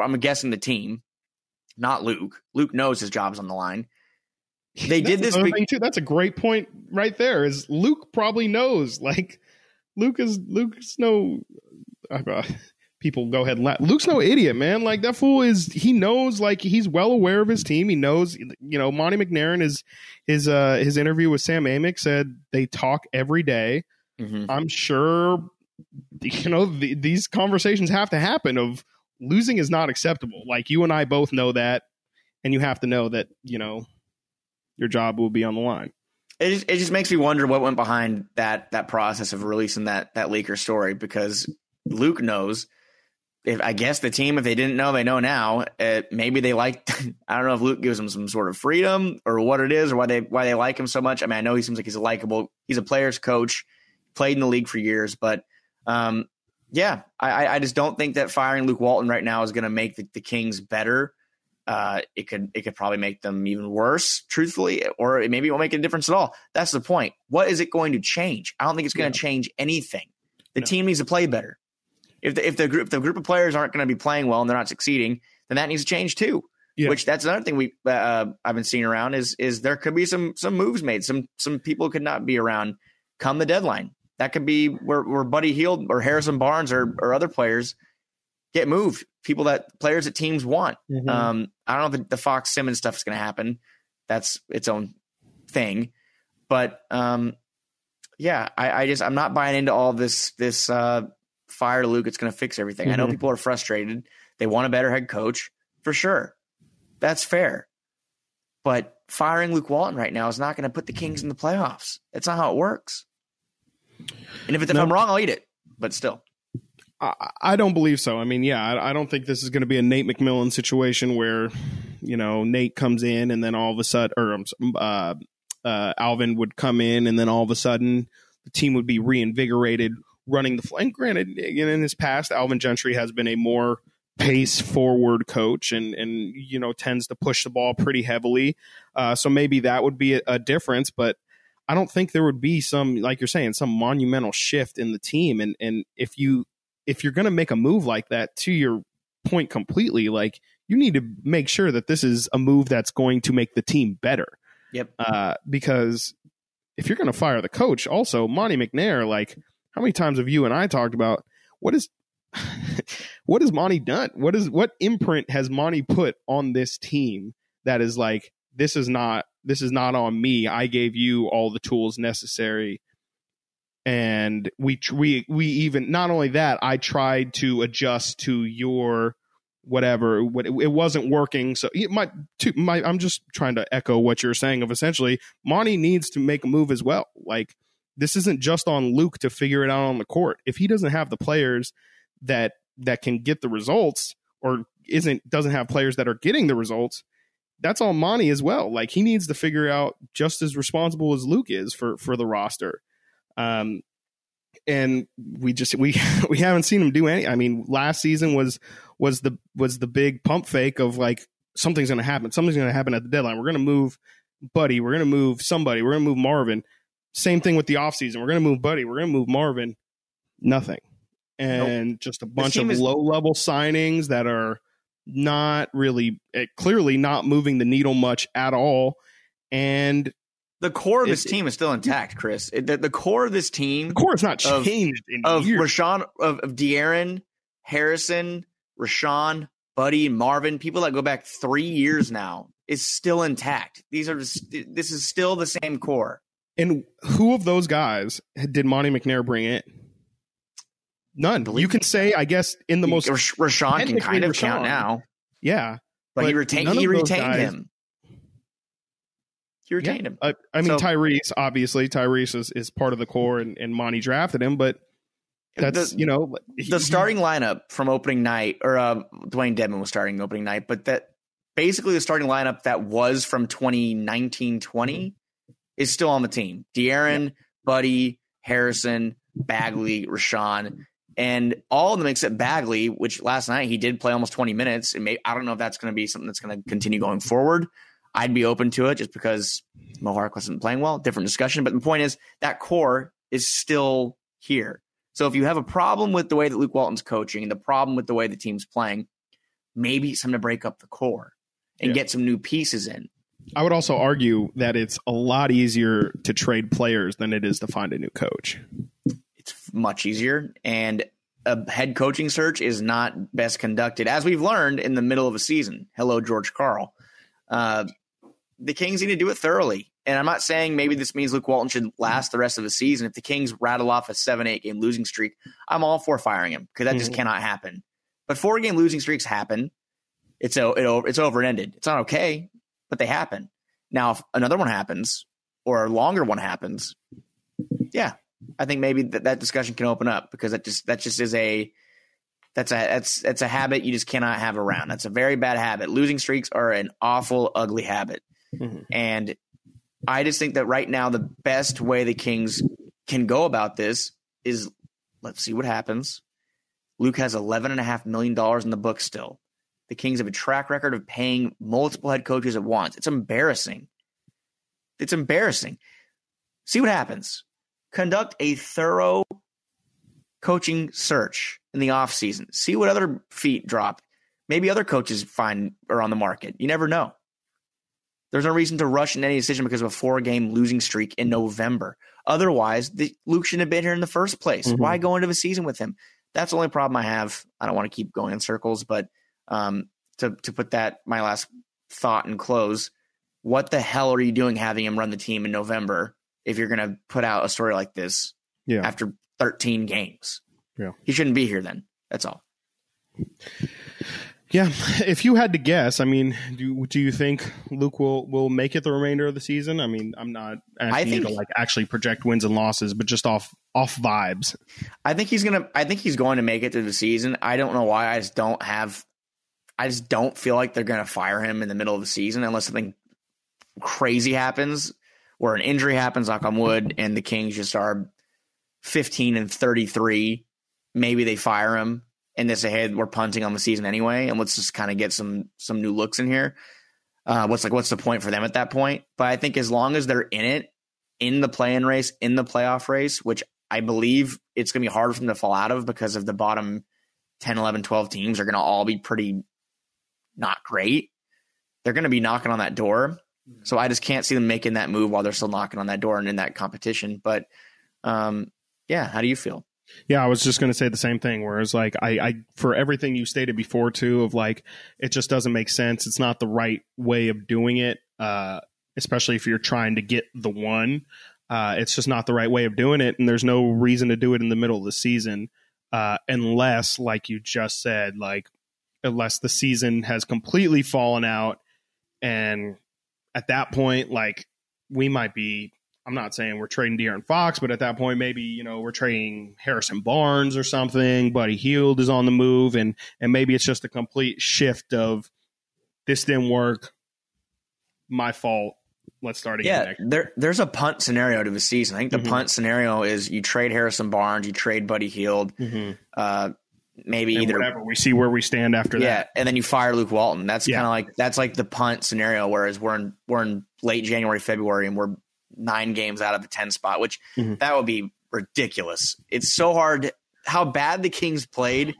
I'm guessing the team, not Luke. Luke knows his job's on the line. They did this. thing too. That's a great point right there. Is Luke probably knows? Like Luke is Luke's no. Uh, people go ahead and laugh. Luke's no idiot, man. Like that fool is. He knows. Like he's well aware of his team. He knows. You know, Monte McNair is his uh his interview with Sam Amick said they talk every day. Mhm. I'm sure. You know, the, these conversations have to happen. Of losing is not acceptable. Like you and I both know that, and you have to know that. You know, your job will be on the line. It just, it just makes me wonder what went behind that that process of releasing that that leaker story because Luke knows. If I guess the team, if they didn't know, they know now. Uh, maybe they like. I don't know if Luke gives them some sort of freedom or what it is, or why they why they like him so much. I mean, I know he seems like he's a likable. He's a player's coach, played in the league for years, but um, yeah, I, I- just don't think that firing Luke Walton right now is going to make the, the Kings better. Uh, it could it could probably make them even worse, truthfully, or it maybe it won't make a difference at all. That's the point. What is it going to change? I don't think it's going to change anything. The No. team needs to play better. If the if the group if the group of players aren't going to be playing well and they're not succeeding, then that needs to change too. Yeah. Which that's another thing we uh, I've been seeing around is is there could be some some moves made. Some some people could not be around come the deadline. That could be where, where Buddy Hield or Harrison Barnes or, or other players get moved. People that players that teams want. Mm-hmm. Um, I don't know if the, the Fox Simmons stuff is going to happen. That's its own thing. But um, yeah, I, I just I'm not buying into all this this uh, fire Luke. It's going to fix everything. I know Mhm. people are frustrated. They want a better head coach for sure. That's fair. But firing Luke Walton right now is not going to put the Kings in the playoffs. That's not how it works. And if, it's, if No. I'm wrong, I'll eat it. But still, I, I don't believe so. I mean, yeah, I, I don't think this is going to be a Nate McMillan situation where, you know, Nate comes in and then all of a sudden, or uh, uh, Alvin would come in and then all of a sudden the team would be reinvigorated, running the. flank. Granted, in his past, Alvin Gentry has been a more pace forward coach and and you know tends to push the ball pretty heavily. Uh, so maybe that would be a, a difference, but. I don't think there would be some, like you're saying, some monumental shift in the team. And and if you if you're going to make a move like that, to your point completely, like you need to make sure that this is a move that's going to make the team better. Yep. Uh, because if you're going to fire the coach, also Monte McNair, like how many times have you and I talked about what is what has Monte done? What is what imprint has Monte put on this team that is like this is not this is not on me. I gave you all the tools necessary. And we we we even not only that i tried to adjust to your whatever what it, wasn't working. So might to my i'm just trying to echo what you're saying of essentially monte needs to make a move as well. Like this isn't just on luke to figure it out on the court. If he doesn't have the players that that can get the results or isn't doesn't have players that are getting the results that's on monte as well like he needs to figure out just as responsible as luke is for for the roster um, and we just we we haven't seen him do any. I mean, last season was was the was the big pump fake of like something's going to happen. Something's going to happen at the deadline. We're going to move Buddy. We're going to move somebody. We're going to move Marvin. Same thing with the offseason. We're going to move Buddy. We're going to move Marvin. Nothing. And just a bunch of is- low level signings that are not really eh, clearly not moving the needle much at all. And the core of It- this team is still intact, Chris. It- the, the core of this team the core has not Of- changed in of years. Richaun of, of De'Aaron, Harrison, Richaun, Buddy, Marvin, people that go back three years now, is still intact. These are just, this is still the same core. And who of those guys did Monte McNair bring in? None. Believe- You can say, I guess, in the most Richaun can kind of count now, yeah. but, he but retained none he retained guys- him. He retained him. I, I mean, So- Tyrese, obviously, Tyrese is, is part of the core, and, and Monte drafted him. But That's The- you know the starting lineup from opening night, or uh, Dewayne Dedmon was starting opening night, but that basically the starting lineup that was from 2019 20 is still on the team. De'Aaron, Buddy, Harrison, Bagley, Richaun, and all of them except Bagley, which last night he did play almost 20 minutes. And may, I don't know if that's going to be something that's going to continue going forward. I'd be open to it just because Mo Hark wasn't playing well. Different discussion. But the point is that core is still here. So if you have a problem with the way that Luke Walton's coaching and the problem with the way the team's playing, maybe it's time to break up the core and Yeah. get some new pieces in. I would also argue that it's a lot easier to trade players than it is to find a new coach. It's much easier. And a head coaching search is not best conducted, as we've learned in the middle of a season. Hello, George Karl. Uh, the Kings need to do it thoroughly. And I'm not saying maybe this means Luke Walton should last the rest of the season. If the Kings rattle off a seven, eight game losing streak, I'm all for firing him because that just Mhm. cannot happen. But four game losing streaks happen. It's o- it, it's over and ended. It's not okay, but they happen. Now, if another one happens or a longer one happens, yeah, I think maybe that, that discussion can open up because that just that just is a that's a that's that's a habit you just cannot have around. That's a very bad habit. Losing streaks are an awful, ugly habit, Mhm. and I just think that right now the best way the Kings can go about this is let's see what happens. Luke has eleven and a half million dollars in the book still. The Kings have a track record of paying multiple head coaches at once. It's embarrassing. It's embarrassing. See what happens. Conduct a thorough coaching search in the offseason. See what other feet drop. Maybe other coaches find are on the market. You never know. There's no reason to rush in any decision because of a four game losing streak in November. Otherwise, the, Luke shouldn't have been here in the first place. Mhm. Why go into the season with him? That's the only problem I have. I don't want to keep going in circles, but um, to to put that my last thought and close. What the hell are you doing having him run the team in November if you're going to put out a story like this Yeah. after 13 games? Yeah. He shouldn't be here then. That's all. Yeah, if you had to guess, I mean, do do you think Luke will will make it the remainder of the season? I mean, I'm not asking I you think- to like actually project wins and losses, but just off off vibes. I think he's gonna. I think he's going to make it through the season. I don't know why. I just don't have. I just don't feel like they're gonna fire him in the middle of the season unless something crazy happens, or an injury happens, knock on wood, and the Kings just are fifteen and thirty three. Maybe they fire him, and they say, "Hey, we're punting on the season anyway, and let's just kind of get some some new looks in here." Uh, what's like? What's the point for them at that point? But I think as long as they're in it, in the play-in race, in the playoff race, which I believe it's going to be hard for them to fall out of because of the bottom 10, 11, 12 teams are going to all be pretty not great. They're going to be knocking on that door. So I just can't see them making that move while they're still knocking on that door and in that competition. But um, yeah, how do you feel? Yeah, I was just going to say the same thing. Whereas, like, I, I, for everything you stated before, too, of like, it just doesn't make sense. It's not the right way of doing it, uh, especially if you're trying to get the one. Uh, it's just not the right way of doing it. And there's no reason to do it in the middle of the season, uh, unless, like you just said, like, unless the season has completely fallen out. And at that point, like, we might be I'm not saying we're trading De'Aaron Fox, but at that point, maybe you know we're trading Harrison Barnes or something. Buddy Hield is on the move, and and maybe it's just a complete shift of this didn't work, my fault. Let's start again. Yeah, there there's a punt scenario to the season. I think the Mhm. punt scenario is you trade Harrison Barnes, you trade Buddy Hield, uh, maybe And either whatever we see where we stand after yeah, that. Yeah, and then you fire Luke Walton. That's Yeah. kind of like that's like the punt scenario. Whereas we're in we're in late January, February, and we're nine games out of the ten spot, which Mhm. that would be ridiculous. It's so hard. How bad the Kings played.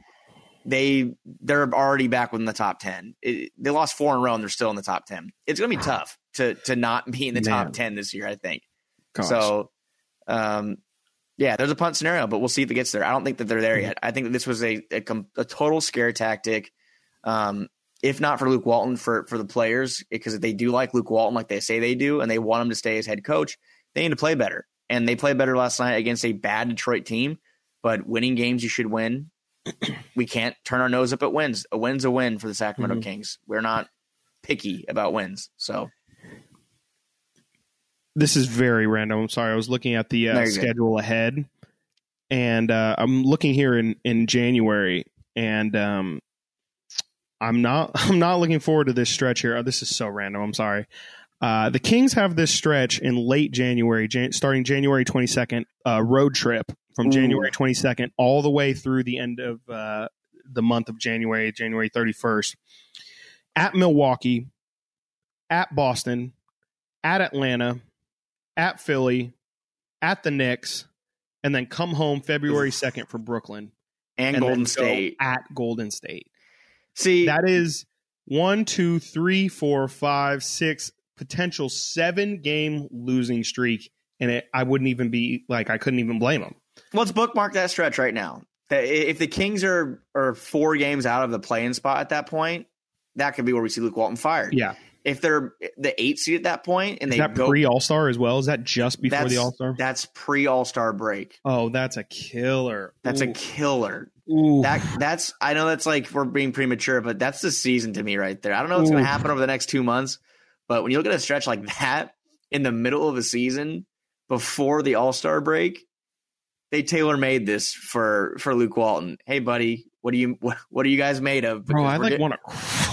They they're already back within the top ten. It, they lost four in a row and they're still in the top ten. It's gonna be tough to to not be in the Man. top ten this year. I think. Gosh. So, um, yeah, there's a punt scenario, but we'll see if it gets there. I don't think that they're there Mhm. yet. I think that this was a a, a total scare tactic. Um, if not for Luke Walton, for for the players, because they do like Luke Walton, like they say they do, and they want him to stay as head coach, they need to play better. And they played better last night against a bad Detroit team. But winning games, you should win. we can't turn our nose up at wins. A win's a win for the Sacramento Mhm. Kings. We're not picky about wins. So this is very random. I'm sorry. I was looking at the uh, good. schedule ahead. and uh, I'm looking here in in January, and um, I'm not I'm not looking forward to this stretch here. Oh, this is so random. I'm sorry. Uh, the Kings have this stretch in late January, Jan- starting January 22nd, uh, road trip from Ooh. January 22nd all the way through the end of uh, the month of January, January 31st, at Milwaukee, at Boston, at Atlanta, at Philly, at the Knicks, and then come home February 2nd for Brooklyn and, and Golden State. at Golden State. See, That is one, two, three, four, five, six, potential seven game losing streak. And it, I wouldn't even be like, I couldn't even blame them. let's bookmark that stretch right now. If the Kings are are four games out of the playing spot at that point, that could be where we see Luke Walton fired. Yeah. If they're the eight seed at that point and Is they that go, pre All Star as well? Is that just before That's- the All Star? that's pre All Star break. Oh, that's a killer. That's a killer. Ooh. That that's I know that's like we're being premature, but that's the season to me right there. I don't know what's going to happen over the next two months, but when you look at a stretch like that in the middle of a season before the All Star break, they tailor made this for for Luke Walton. Hey, buddy, what do you what, what are you guys made of? Bro, I like want to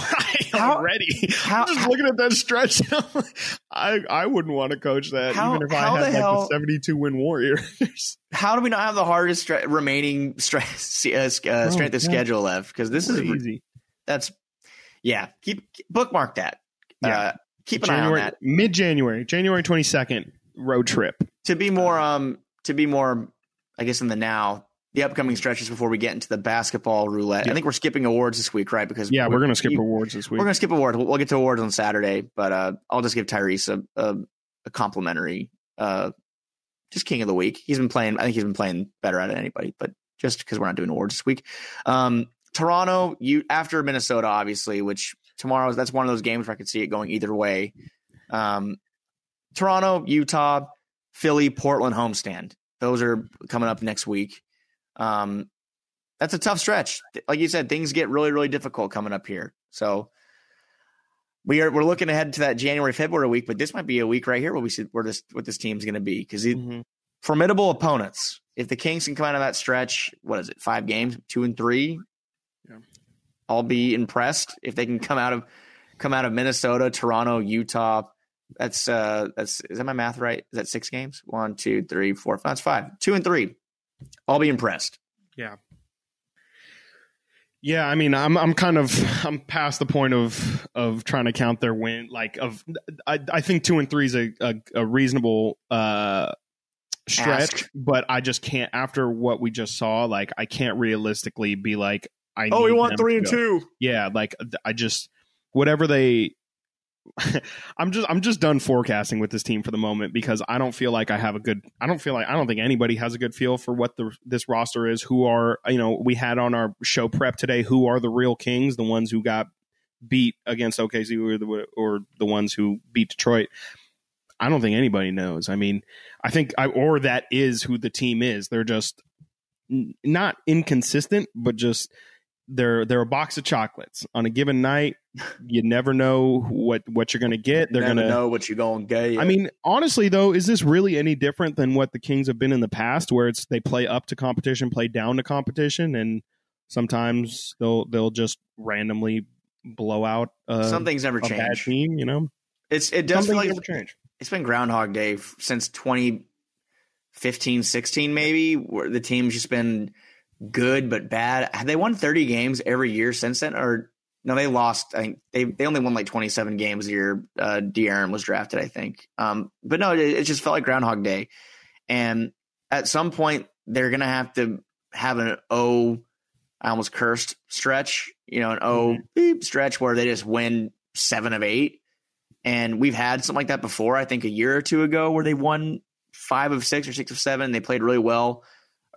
How- already. how- I'm just how- looking at that stretch. I I wouldn't want to coach that, How- even if I had the like hell- the 72 win Warriors. How do we not have the hardest stre- remaining stress, uh, uh, strength of schedule left? Because this is easy. that's yeah. Keep bookmark that. Uh, keep an eye on that. mid January, January 22nd road trip. to be more um to be more i guess in the now the upcoming stretches before we get into the basketball roulette Yeah. i think we're skipping awards this week right because Yeah, we're gonna skip awards this week. we're gonna skip awards we'll, we'll get to awards on saturday but uh i'll just give tyrese a, a, a complimentary uh just king of the week he's been playing i think he's been playing better at anybody but just because we're not doing awards this week um toronto you after minnesota obviously which tomorrow that's one of those games where i could see it going either way um toronto utah Philly, Portland homestand. Those are coming up next week. Um, that's a tough stretch. Like you said, things get really, really difficult coming up here. So we are we're looking ahead to that January, February week, but this might be a week right here where we see where this what this team's going to be because Mhm. formidable opponents. If the Kings can come out of that stretch, what is it? Five games, two and three. Yeah. I'll be impressed if they can come out of come out of Minnesota, Toronto, Utah. That's uh that's is that my math right? Is that six games? One, two, three, four, five. That's five. Two and three. I'll be impressed. Yeah, Yeah, I mean, I'm I'm kind of I'm past the point of of trying to count their win. Like of I I think two and three is a a, a reasonable uh stretch, Ask. but I just can't after what we just saw. Like I can't realistically be like I Oh, we want three and go. two. Yeah, like I just whatever they. I'm just I'm just done forecasting with this team for the moment because I don't feel like I have a good I don't feel like I don't think anybody has a good feel for what the this roster is. Who are you know we had on our show prep today? Who are the real kings? The ones who got beat against OKC or the or the ones who beat Detroit. I don't think anybody knows. I mean, I think I or that is who the team is. They're just not inconsistent, but just they're they're a box of chocolates on a given night. You never know what what you're going to get. They're to know what you're going to get. I mean, honestly, though, is this really any different than what the Kings have been in the past, where it's they play up to competition, play down to competition, and sometimes they'll they'll just randomly blow out uh, some things never a bad change. team. You know, It's it does like never change. it's been Groundhog Day since 2015, 16, maybe, where the team's just been good but bad. Have they won 30 games every year since then? Or no, they lost. I think they, they only won like 27 games the year uh, De'Aaron was drafted, I think. Um, but no, it, it just felt like Groundhog Day. And at some point, they're going to have to have an O, I almost cursed stretch, you know, an O beep stretch where they just win seven of eight. And we've had something like that before, I think a year or two ago, where they won five of six or six of seven. They played really well,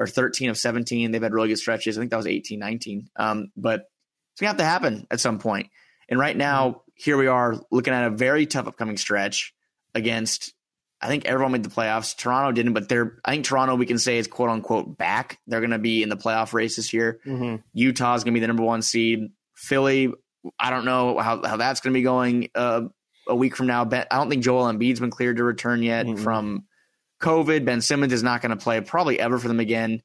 or 13 of 17. They've had really good stretches. I think that was 18, 19. Um, but it's going to have to happen at some point. And right now, here we are looking at a very tough upcoming stretch against, I think everyone made the playoffs. Toronto didn't, but they're, I think Toronto, we can say, is quote unquote back. They're going to be in the playoff race this year. Mm-hmm. Utah's going to be the number one seed. Philly, I don't know how, how that's going to be going uh, a week from now. I don't think Joel Embiid's been cleared to return yet Mhm. from COVID. Ben Simmons is not going to play probably ever for them again.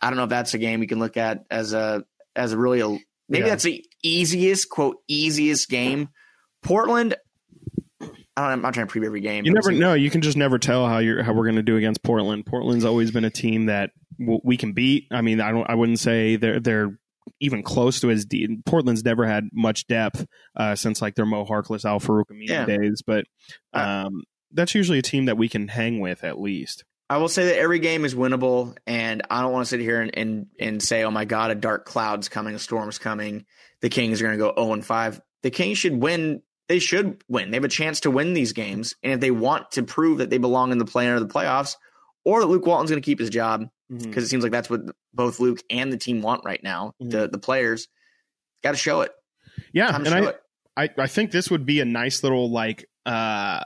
I don't know if that's a game we can look at as a as a really a, maybe Yeah. that's the easiest quote easiest game. Portland. I don't, I'm not trying to preview every game. You never know. You can just never tell how you're how we're going to do against Portland. Portland's always been a team that w- we can beat. I mean, I don't. I wouldn't say they're they're even close to as deep. Portland's never had much depth uh, since like their Mo Harkless, Al-Farouq Aminu Yeah. days. But Uh, um, that's usually a team that we can hang with at least. I will say that every game is winnable, and I don't want to sit here and, and and say, "Oh my God, a dark cloud's coming, a storm's coming." The Kings are going to go zero and five. The Kings should win. They should win. They have a chance to win these games, and if they want to prove that they belong in the play or the playoffs, or that Luke Walton's going to keep his job, because it seems like that's what both Luke and the team want right now. The the players got to show it. Yeah, and I, it. I I think this would be a nice little like uh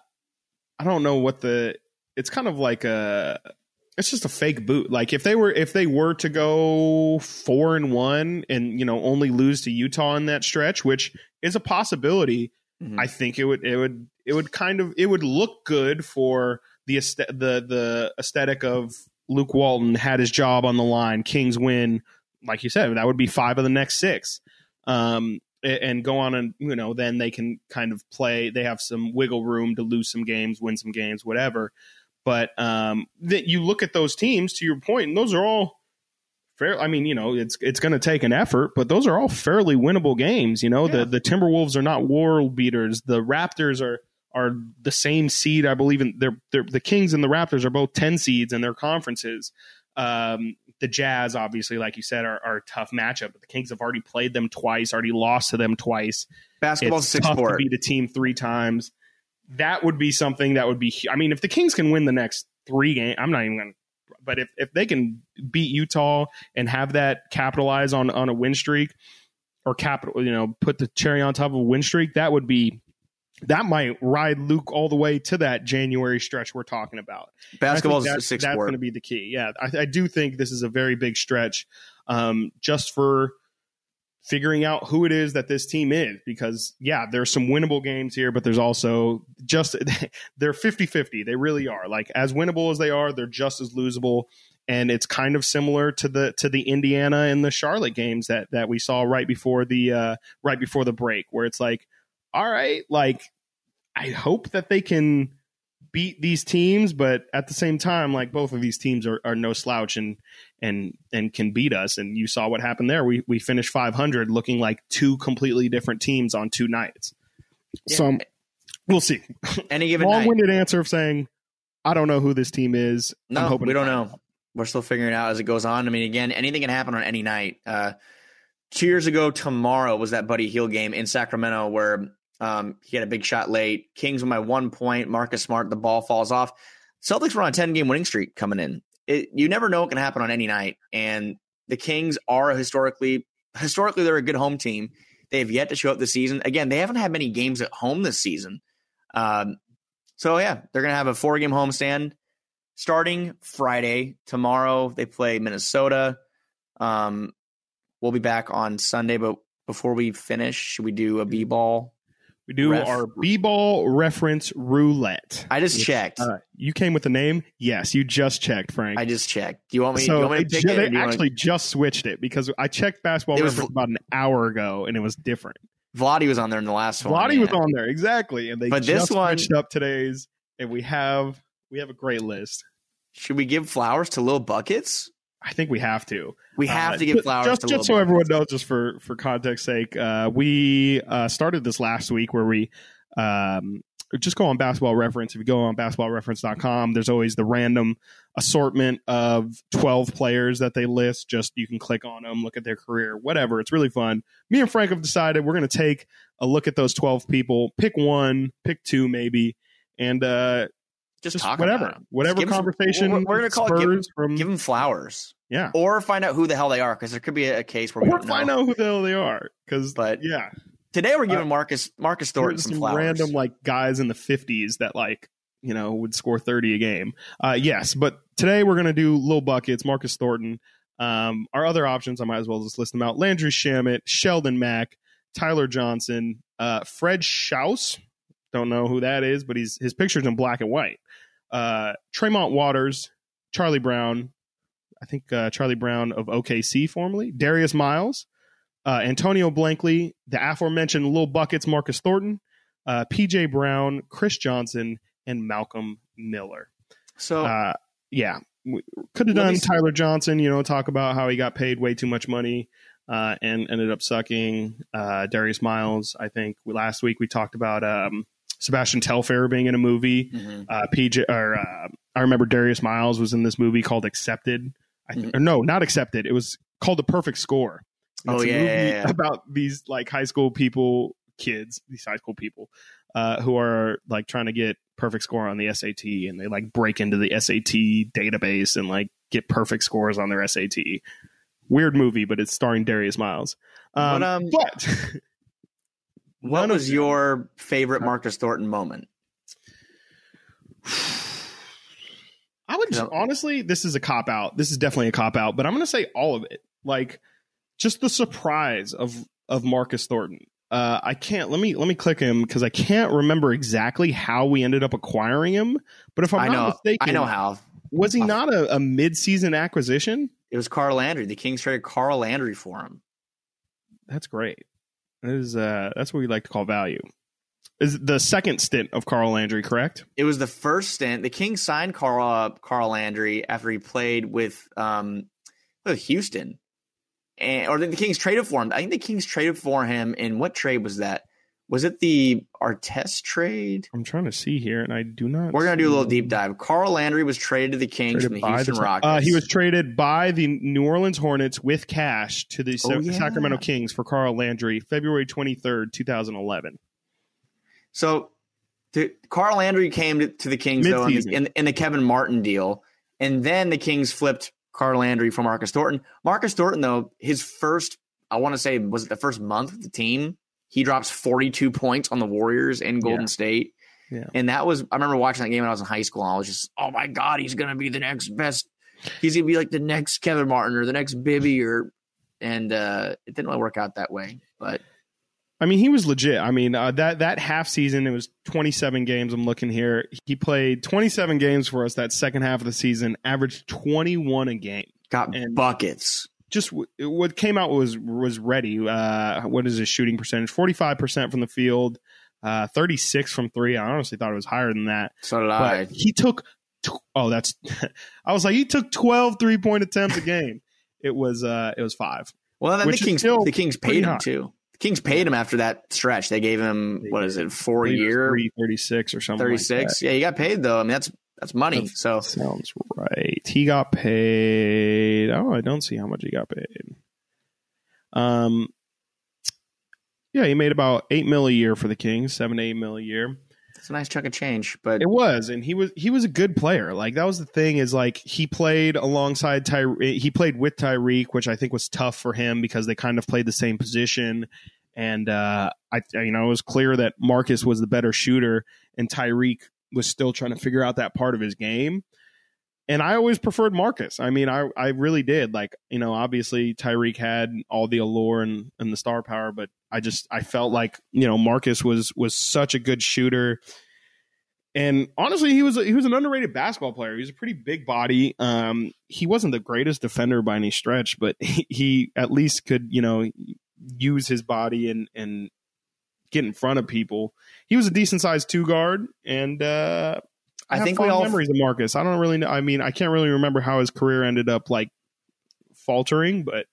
I don't know what the it's kind of like a it's just a fake boot. Like if they were if they were to go 4 and 1 and you know only lose to Utah in that stretch, which is a possibility, Mhm. I think it would it would it would kind of it would look good for the the the aesthetic of Luke Walton had his job on the line, Kings win, like you said, that would be 5 of the next 6. Um and go on and you know then they can kind of play they have some wiggle room to lose some games win some games whatever. But um that you look at those teams to your point and those are all fair i mean you know it's it's going to take an effort but those are all fairly winnable games you know? Yeah. the the timberwolves are not world beaters. The raptors are are the same seed i believe in they're, they're the kings and the raptors are both 10 seeds in their conferences um the jazz obviously like you said are, are a tough matchup but the kings have already played them twice already lost to them twice Basketball's it's six tough to beat a team three times. That would be something that would be. I mean, if the Kings can win the next three games, I'm not even going to. But if, if they can beat Utah and have that capitalize on on a win streak, or capital, you know, put the cherry on top of a win streak, that would be. That might ride Luke all the way to that January stretch we're talking about. Basketball's I a think that's, that's going to be the key. Yeah, I, I do think this is a very big stretch, um, just for figuring out who it is that this team is. Because yeah, there's some winnable games here, but there's also just they're 50-50. They really are. Like as winnable as they are, they're just as losable. And it's kind of similar to the to the Indiana and the Charlotte games that that we saw right before the uh, right before the break, where it's like, all right, like I hope that they can beat these teams, but at the same time, like both of these teams are, are no slouch and and and can beat us. And you saw what happened there. We we finished 500, looking like two completely different teams on two nights. So um, we'll see. Any given. Long-winded answer of saying I don't know who this team is. I'm No, hoping we don't know. We're still figuring it out as it goes on. I mean, again, anything can happen on any night. Uh, two years ago, tomorrow was that Buddy Hield game in Sacramento where um, he had a big shot late. Kings won by one point. Marcus Smart, the ball falls off. Celtics were on a 10 game winning streak coming in. It, you never know what can happen on any night. And the Kings are historically, historically, they're a good home team. They have yet to show up this season. Again, they haven't had many games at home this season. Um, so, yeah, they're going to have a four game homestand starting Friday. Tomorrow they play Minnesota. Um, we'll be back on Sunday, but before we finish, should we do a B ball? We do Ref- our b-ball reference roulette. I just checked. Uh, you came with the name? Yes, you just checked, Frank. I just checked. Do you want me? so you want me to pick ju- it? they do you wanna- actually just switched it because I checked basketball It reference Vl- about an hour ago and it was different. Vladdy was on there in the last one. Vladdy yeah. was on there exactly, and they But this just one- switched up today's, and we have we have a great list. Should we give flowers to little buckets? I think we have to. We have Uh, to give flowers Just, just so everyone knows, just for for context sake, uh, we uh, started this last week where we um, just go on Basketball Reference. If you go on basketballreference.com, there's always the random assortment of 12 players that they list. Just you can click on them, look at their career, whatever. It's really fun. Me and Frank have decided we're going to take a look at those 12 people, pick one, pick two, maybe, and uh, Just, just talk whatever, whatever some- conversation. we're- we're gonna call it give- from Give them flowers, yeah, or find out who the hell they are, because there could be a, case where we or don't find know. out who the hell they are. Because, But yeah, Today we're giving Marcus Marcus Thornton some, some flowers. random like guys in the 50s that like you know would score 30 a game. Uh, yes, but today we're gonna do little buckets. Marcus Thornton. Um, our other options, I might as well just list them out: Landry Shamet, Sheldon Mack, Tyler Johnson, uh, Fred Schaus. Don't know who that is, but he's his picture's in black and white. Uh, Tremont Waters, Charlie Brown. I think uh, Charlie Brown of OKC formerly, Darius Miles, uh, Antonio Blakeney, the aforementioned Little Buckets, Marcus Thornton, uh, PJ Brown, Chris Johnson, and Malcolm Miller. So Uh, yeah, we could have done Tyler Johnson. You know, talk about how he got paid way too much money uh, and ended up sucking. Uh, Darius Miles. I think we, last week we talked about um, Sebastian Telfair being in a movie. mhm. Uh, PJ or uh, I remember Darius Miles was in this movie called Accepted. I th- Mhm. or no, not Accepted. It was called The Perfect Score. Oh, a yeah, movie yeah, yeah. about these like high school people, kids, these high school people uh, who are like trying to get perfect score on the SAT, and they like break into the SAT database and like get perfect scores on their SAT. Weird movie, but it's starring Darius Miles. Um, But, um, but what was your favorite Marcus Thornton moment? I would Yeah. honestly, this is a cop out. This is definitely a cop out, but I'm going to say all of it. Like just the surprise of of Marcus Thornton. Uh, I can't let me let me click him because I can't remember exactly how we ended up acquiring him. But if I'm I not know, mistaken, I know how. was he not a, a mid season acquisition? It was Carl Landry. The Kings traded Carl Landry for him. That's great. That is uh, that's what we like to call value. Is the second stint of Carl Landry correct? It was the first stint. The Kings signed Carl uh, Carl Landry after he played with um with Houston, and or the Kings traded for him. I think the Kings traded for him. In what trade was that? Was it the Artest trade? I'm trying to see here, and I do not. We're gonna do a little deep dive. Carl Landry was traded to the Kings Traded from the Houston the- Rockets. Uh, he was traded by the New Orleans Hornets with cash to the Sa- Oh, yeah. Sacramento Kings for Carl Landry, February 23rd, 2011. So the, Carl Landry came to, to the Kings though in in, the Kevin Martin deal, and then the Kings flipped Carl Landry for Marcus Thornton. Marcus Thornton though, his first, I want to say, was it the first month of the team? He drops 42 points on the Warriors in Golden Yeah. State. Yeah. And that was, I remember watching that game when I was in high school, and I was just, oh my God, he's going to be the next best. He's going to be like the next Kevin Martin or the next Bibby or, and uh, it didn't really work out that way. But I mean, he was legit. I mean, uh, that that half season, it was 27 games. I'm looking here. He played 27 games for us that second half of the season, averaged 21 a game. got And- buckets. Just w- what came out was was ready. Uh, what is his shooting percentage? 45 percent from the field, uh, 36 from three. I honestly thought it was higher than that. So did I. he took tw- oh that's i was like he took 12 three point attempts a game it was uh it was five Well, then the Kings the Kings paid him high. too. The Kings paid him after that stretch. They gave him what is it, four year, 336 or something thirty like six. yeah, he got paid though. I mean, that's that's money. So sounds right he got paid oh i don't see how much he got paid um yeah he made about eight mil a year for the kings seven to eight mil a year it's a nice chunk of change. But It was, and he was he was a good player. Like that was the thing is like he played alongside Ty. He played with Tyreke, which I think was tough for him because they kind of played the same position. And uh, I, you know, it was clear that Marcus was the better shooter, and Tyreke was still trying to figure out that part of his game. And I always preferred Marcus. I mean, I I really did. Like you know, obviously Tyreke had all the allure and, and the star power, but I just I felt like you know Marcus was was such a good shooter. And honestly, he was he was an underrated basketball player. He was a pretty big body. Um, he wasn't the greatest defender by any stretch, but he, he at least could you know use his body and and get in front of people. He was a decent sized two guard, and uh, I have think we all memories of Marcus. I don't really know. I mean, I can't really remember how his career ended up like faltering, but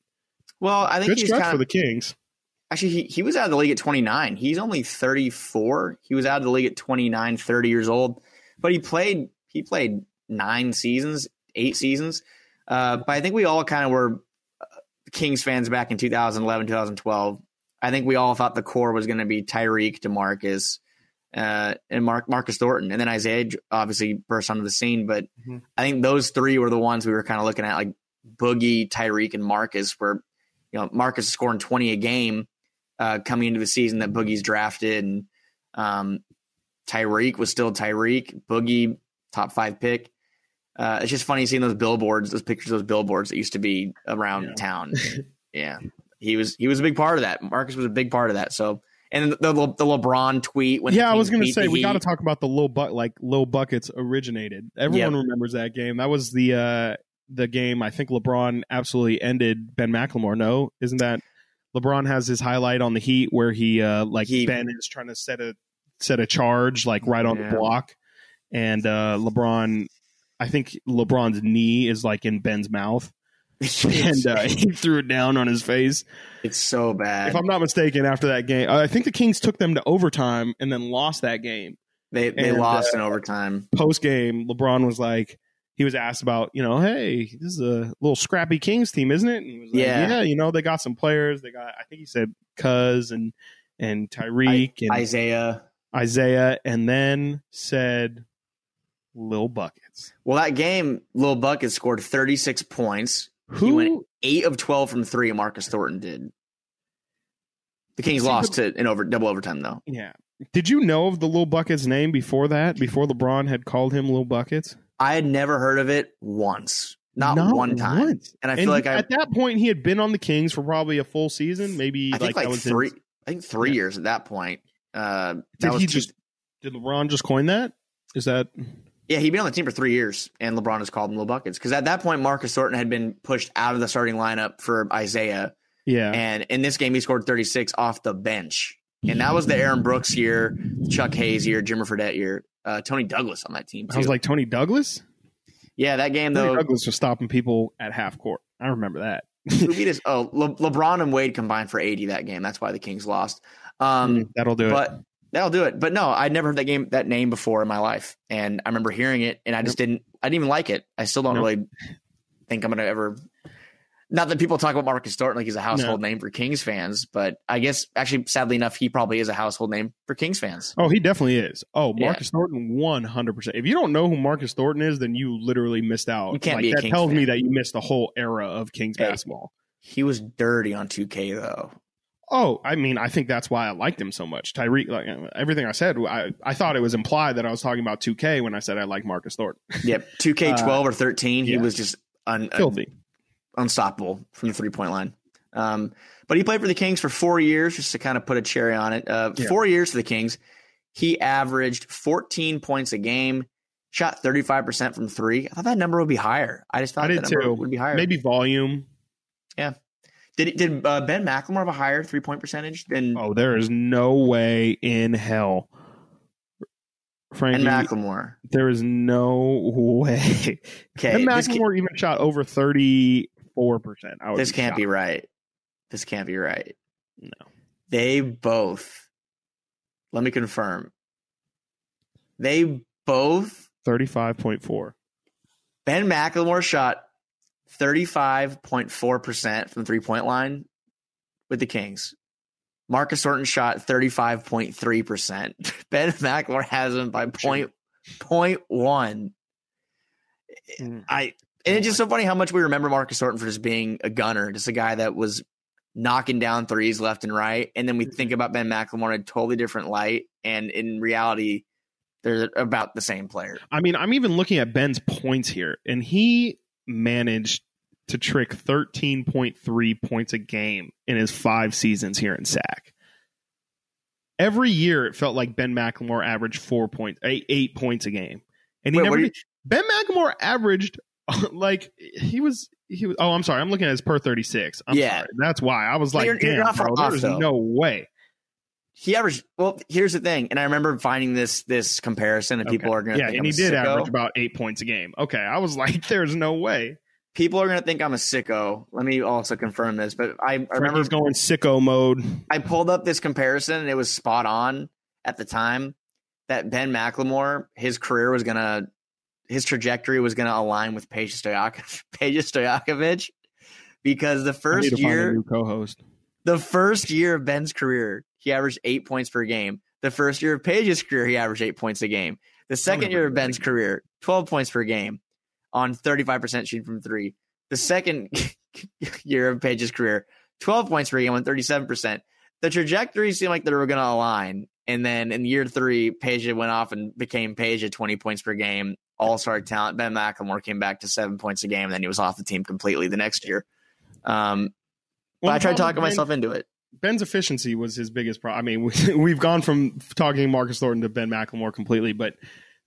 well, I think good he's stretch kind for the Kings. actually he, he was out of the league at twenty nine. He's only thirty four. He was out of the league at 29, 30 years old. But he played he played nine seasons, eight seasons. Uh, but I think we all kind of were uh, Kings fans back in 2011, 2012. I think we all thought the core was going to be Tyreke, DeMarcus, uh, and Mark, Marcus Thornton, and then Isaiah obviously burst onto the scene. But Mhm. I think those three were the ones we were kind of looking at, like Boogie, Tyreke, and Marcus. Where you know Marcus is scoring 20 a game uh, coming into the season that Boogie's drafted, and um, Tyreke was still Tyreke. Boogie, top five pick. Uh, it's just funny seeing those billboards, those pictures, of those billboards that used to be around Yeah. town. yeah, he was he was a big part of that. Marcus was a big part of that. So, and the the, the LeBron tweet when yeah, I was going to say we got to talk about the low buck like low buckets originated. Everyone remembers that game. That was the uh the game, I think LeBron absolutely ended Ben McLemore. No, isn't that LeBron has his highlight on the Heat where he uh like He- Ben is trying to set a set a charge like right on Yeah. the block, and uh LeBron, I think LeBron's knee is like in Ben's mouth, and uh, he threw it down on his face. it's so bad. If I'm not mistaken, after that game, I think the Kings took them to overtime and then lost that game. they they and, lost uh, in overtime. Post game, LeBron was like, he was asked about, you know, hey, this is a little scrappy Kings team, isn't it? And he was like, Yeah. yeah, you know, they got some players. They got, I think he said Cuz and and Tyreke and Isaiah. Isaiah, and then said Lil Buckets. Well, that game, Lil Bucket scored 36 points. He Who? went eight of 12 from three. Marcus Thornton did. The Kings See, lost to in over double overtime though. yeah. Did you know of the Lil Buckets name before that? Before LeBron had called him Lil Buckets? I had never heard of it once, not, one time. once. And I And feel like he- I, at that point he had been on the Kings for probably a full season, maybe I think like, that was three. I think three Yeah. years at that point. Uh, that did was he two- just? Did LeBron just coin that? Is that? Yeah, he'd been on the team for three years, and LeBron has called him Lil Buckets because at that point Marcus Thornton had been pushed out of the starting lineup for Isaiah, Yeah. and in this game he scored 36 off the bench, and that was the Aaron Brooks year, Chuck Hayes year, Jimmer Fredette year, uh, Toney Douglas on that team too. I was like Toney Douglas. yeah, that game Tony though. Douglas was stopping people at half court. I remember that. who beat us? Oh, Le- LeBron and Wade combined for 80 that game. That's why the Kings lost. Um, Mm, That'll do it. That'll do it. But no, I'd never heard that game that name before in my life, and I remember hearing it, and I just didn't. I didn't even like it. I still don't Nope. really think I'm gonna ever. Not that people talk about Marcus Thornton like he's a household name for Kings fans, but I guess actually, sadly enough, he probably is a household name for Kings fans. Oh, he definitely is. Oh, Yeah. Marcus Thornton, one hundred percent. If you don't know who Marcus Thornton is, then you literally missed out. You can't like, be a that Kings tells me that you missed the whole era of Kings Hey. basketball. He was dirty on 2K though. Oh, I mean, I think that's why I liked him so much. Tyreke, like everything I said, I, I thought it was implied that I was talking about 2K when I said I like Marcus Thornton. Yep, 2K12 or 13, he Uh, yeah. was just un- Filthy. unstoppable from the three point line. Um, but he played for the Kings for four years, just to kind of put a cherry on it. Uh, Yeah. Four years for the Kings. He averaged 14 points a game, shot 35% from three. I thought that number would be higher. I just thought I that number too. would be higher. Maybe volume. Did did uh, Ben McLemore have a higher three point percentage than Oh, there is no way in hell. Ben Frankie, McLemore? there is no way. Okay, Ben McLemore even shot over 34%. I would this can't be right. This can't be right. No. They both. Let me confirm. They both 35.4. Ben McLemore shot 35.4% from three point line with the Kings. Marcus Thornton shot 35.3%. Ben McLemore has him by point, point one. Mm. I and it's just so funny how much we remember Marcus Thornton for just being a gunner, just a guy that was knocking down threes left and right. And then we think about Ben McLemore in a totally different light. And in reality, they're about the same player. I mean, I'm even looking at Ben's points here, and he managed to trick 13.3 points a game in his five seasons here in SAC. Every year, it felt like Ben McLemore averaged four points, eight, eight points a game, and he Wait, never. did- Ben McLemore averaged like he was. He was. Oh, I'm sorry. I'm looking at his per 36. I'm Yeah. sorry. That's why I was like, you're- you're damn, bro, off, there's though. no way. He averaged. Well, here's the thing, and I remember finding this this comparison, and people are going to yeah, and I'm he did sicko. average about eight points a game. Okay, I was like, there's no way. People are going to think I'm a sicko. Let me also confirm this, but I, I remember going sicko mode. I pulled up this comparison, and it was spot on at the time that Ben McLemore, his career was going to, his trajectory was going to align with Peja Stoyak- Peja Stojakovic, because the first to find a year new co-host. The first year of Ben's career, he averaged eight points per game. The first year of Peja's career, he averaged eight points a game. The second year of Ben's career, 12 points per game on 35% shooting from three. The second year of Peja's career, 12 points per game on 37%. The trajectory seemed like they were going to align. And then in year three, Peja went off and became Peja at 20 points per game, all star talent. Ben McLemore came back to seven points a game, and then he was off the team completely the next year. Um, but I tried talking myself into it. Ben- Ben's efficiency was his biggest problem. I mean, we, we've gone from talking Marcus Thornton to Ben McLemore completely, but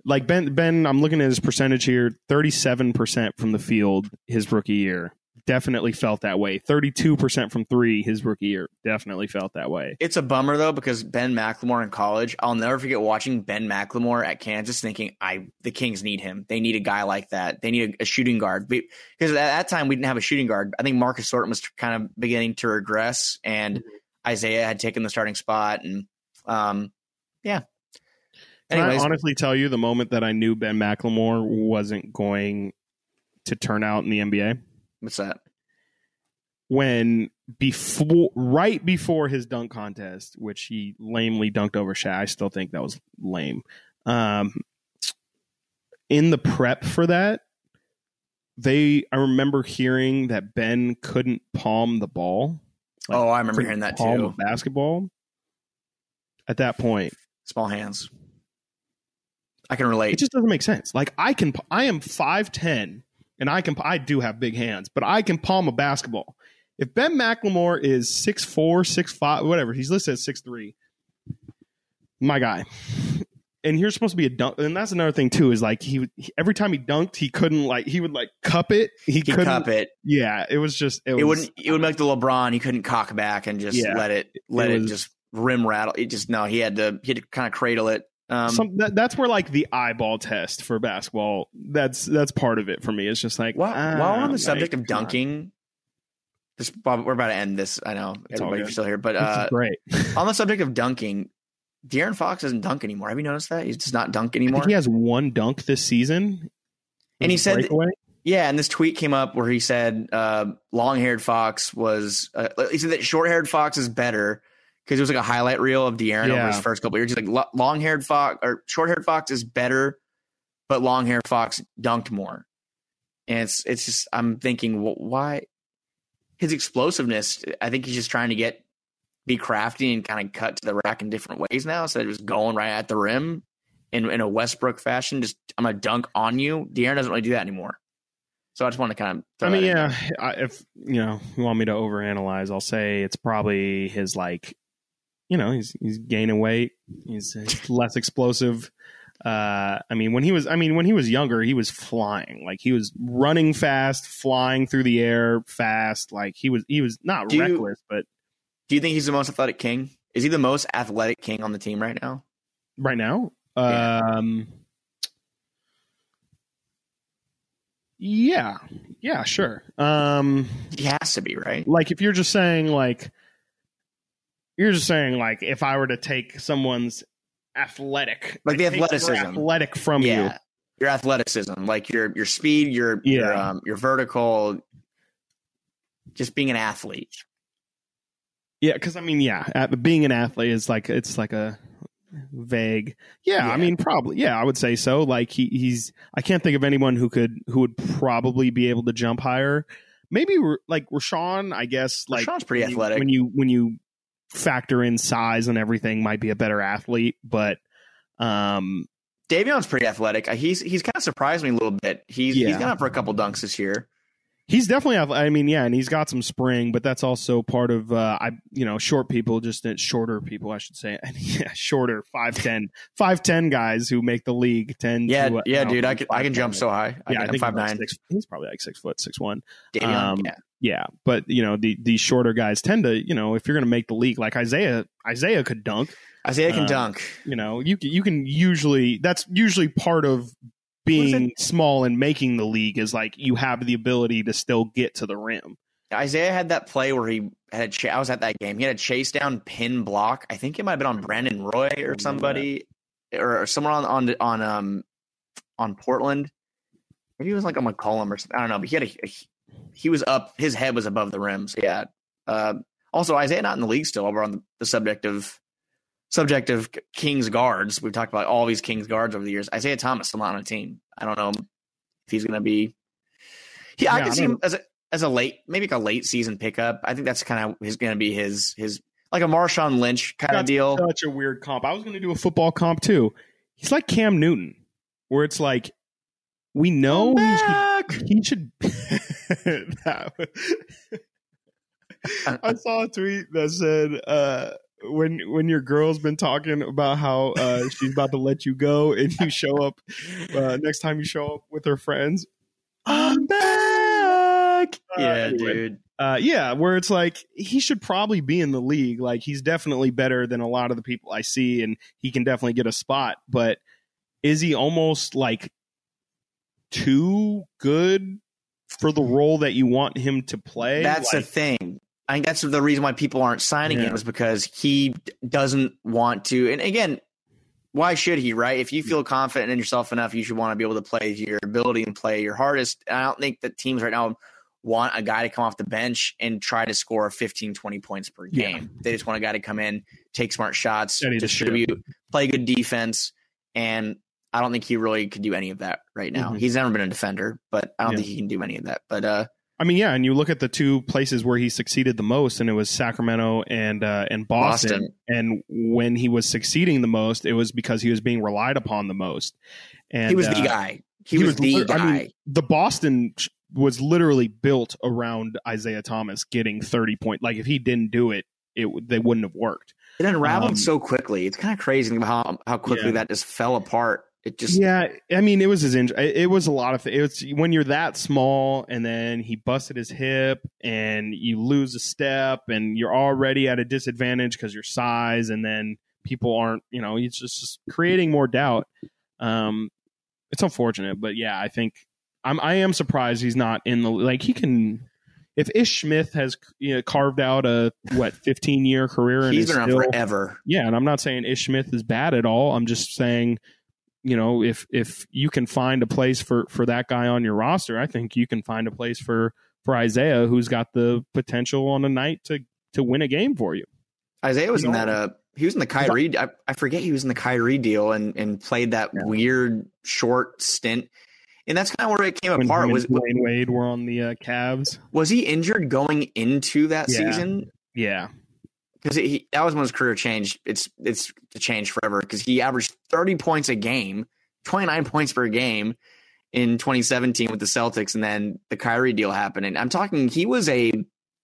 like Ben Ben, I'm looking at his percentage here, 37% from the field his rookie year. Definitely felt that way. 32% from 3 his rookie year. Definitely felt that way. It's a bummer though because Ben McLemore in college, I'll never forget watching Ben McLemore at Kansas, thinking, "I the Kings need him. They need a guy like that. They need a, a shooting guard." Because at that time we didn't have a shooting guard. I think Marcus Thornton was kind of beginning to regress, and mm-hmm. Isaiah had taken the starting spot, and um, yeah. Can I honestly tell you the moment that I knew Ben McLemore wasn't going to turn out in the NBA? What's that? When before, right before his dunk contest, which he lamely dunked over Shaq, I still think that was lame. Um, in the prep for that, they I remember hearing that Ben couldn't palm the ball. Like, oh, I remember hearing that too. basketball. At that point, small hands. I can relate. It just doesn't make sense. Like I can, I am five ten and I can I do have big hands, but I can palm a basketball. If Ben McLemore is six four, six five, whatever, he's listed as six three. My guy. And you're supposed to be a dunk, and that's another thing too. Is like he every time he dunked, he couldn't like he would like cup it. He, he couldn't cup it. Yeah, it was just it, it was, wouldn't. It would make the LeBron. He couldn't cock back and just yeah, let it let it, was, it just rim rattle. It just no. He had to he had to kind of cradle it um, Some, that, that's where like the eyeball test for basketball. That's that's part of it for me. It's just like while, while on the subject of dunking, this we're about to end this. I know it's everybody's still here, but uh, great. on the subject of dunking, De'Aaron Fox doesn't dunk anymore. Have you noticed that? He does not dunk anymore. he has one dunk this season, and he said, breakaway. "Yeah." And this tweet came up where he said, uh, "Long-haired Fox was." Uh, he said that short-haired Fox is better because it was like a highlight reel of De'Aaron yeah. over his first couple years. He's like long haired fox or short haired fox is better, but long haired fox dunked more. And it's it's just I'm thinking well, why his explosiveness. I think he's just trying to get be crafty and kind of cut to the rack in different ways now instead of just going right at the rim in in a Westbrook fashion. Just I'm gonna dunk on you. De'Aaron doesn't really do that anymore. So I just want to kind of. I mean, yeah. I, if you know, you want me to overanalyze, I'll say it's probably his like you know he's he's gaining weight. He's, less explosive. Uh, I mean, when he was, I mean, when he was younger, he was flying. Like he was running fast, flying through the air fast. Like he was, he was not do reckless, you, but. Do you think he's the most athletic king? Is he the most athletic king on the team right now? Right now, yeah. um, yeah, yeah, sure. Um, he has to be right. Like if you're just saying like you're just saying like if I were to take someone's athletic, like the athleticism, athletic from yeah. you, your athleticism, like your your speed, your yeah. your, um, your vertical, just being an athlete. Yeah, because I mean, yeah, being an athlete is like it's like a vague. Yeah, yeah, I mean, probably. Yeah, I would say so. Like he, he's. I can't think of anyone who could who would probably be able to jump higher. Maybe like Richaun, I guess. Like Richaun's pretty athletic. When you when you factor in size and everything, might be a better athlete. But um, Davion's pretty athletic. He's he's kind of surprised me a little bit. He's yeah. he's gone up for a couple dunks this year. He's definitely, I mean, yeah, and he's got some spring, but that's also part of, uh, I, you know, short people, just shorter people, I should say, yeah, shorter, 5'10", 5'10 guys who make the league tend. Yeah, to, uh, yeah, dude, I can, I can jump so high. I yeah, I think five nine. Six, he's probably like six foot, six one. Davion, um, yeah. Yeah, but you know the these shorter guys tend to you know if you're going to make the league like Isaiah Isaiah could dunk. Isaiah can uh, dunk. You know you you can usually that's usually part of being small and making the league is like you have the ability to still get to the rim. Isaiah had that play where he had a ch- I was at that game. He had a chase down pin block. I think it might have been on Brandon Roy or somebody or, or somewhere on on on um on Portland. Maybe it was like on McCollum or something. I don't know, but he had a, a he was up. His head was above the rim. So yeah. Uh, also, Isaiah not in the league still. We're on the, the subject of subject of Kings guards. We've talked about all these Kings guards over the years. Isaiah Thomas still not on a team. I don't know if he's going to be. Yeah, I can see him as a as a late, maybe like a late season pickup. I think that's kind of his going to be his his like a Marshawn Lynch kind of deal. Such a weird comp. I was going to do a football comp too. He's like Cam Newton, where it's like we know he should. He should I saw a tweet that said, uh, when when your girl's been talking about how uh, she's about to let you go, and you show up uh, next time you show up with her friends. I'm back. Uh, yeah, anyway. dude. Uh, yeah, where it's like he should probably be in the league. Like he's definitely better than a lot of the people I see, and he can definitely get a spot. But is he almost like too good for the role that you want him to play? That's like, the thing. I think that's the reason why people aren't signing Yeah. him is because he doesn't want to. And again, why should he? Right? If you feel confident in yourself enough, you should want to be able to play your ability and play your hardest. And I don't think that teams right now want a guy to come off the bench and try to score 15, 20 points per Yeah. game. They just want a guy to come in, take smart shots, distribute, play good defense. And I don't think he really could do any of that right now. Mhm. He's never been a defender, but I don't Yeah. think he can do any of that. But uh, I mean, yeah, and you look at the two places where he succeeded the most, and it was Sacramento and uh, and Boston. Boston. And when he was succeeding the most, it was because he was being relied upon the most. And he was uh, the guy. He, was, the lit- guy. I mean, the Boston was literally built around Isaiah Thomas getting thirty point. Like if he didn't do it, it they wouldn't have worked. it unraveled um, so quickly. It's kind of crazy how how quickly Yeah. that just fell apart. It just yeah, I mean, it was his injury. It was a lot of th- it's when you're that small, and then he busted his hip, and you lose a step, and you're already at a disadvantage because your size, and then people aren't, you know, it's just, just creating more doubt. Um, it's unfortunate, but yeah, I think I'm I am surprised he's not in the like he can. If Ish Smith has you know, carved out a what 15 year career and he's been around still, forever. yeah, and I'm not saying Ish Smith is bad at all. I'm just saying, you know, if if you can find a place for for that guy on your roster, I think you can find a place for for Isaiah, who's got the potential on a night to to win a game for you. Isaiah was You in that. Uh, he was in the Kyrie. I, I forget he was in the Kyrie deal and and played that Yeah. weird short stint. And that's kind of where it came When apart. Was Dwyane Wade were on the uh, Cavs. was he injured going into that Yeah. season? Yeah, because he that was when his career changed. It's it's to change forever because he averaged thirty points a game, twenty nine points per game in 2017 with the Celtics, and then the Kyrie deal happened. And I'm talking, he was a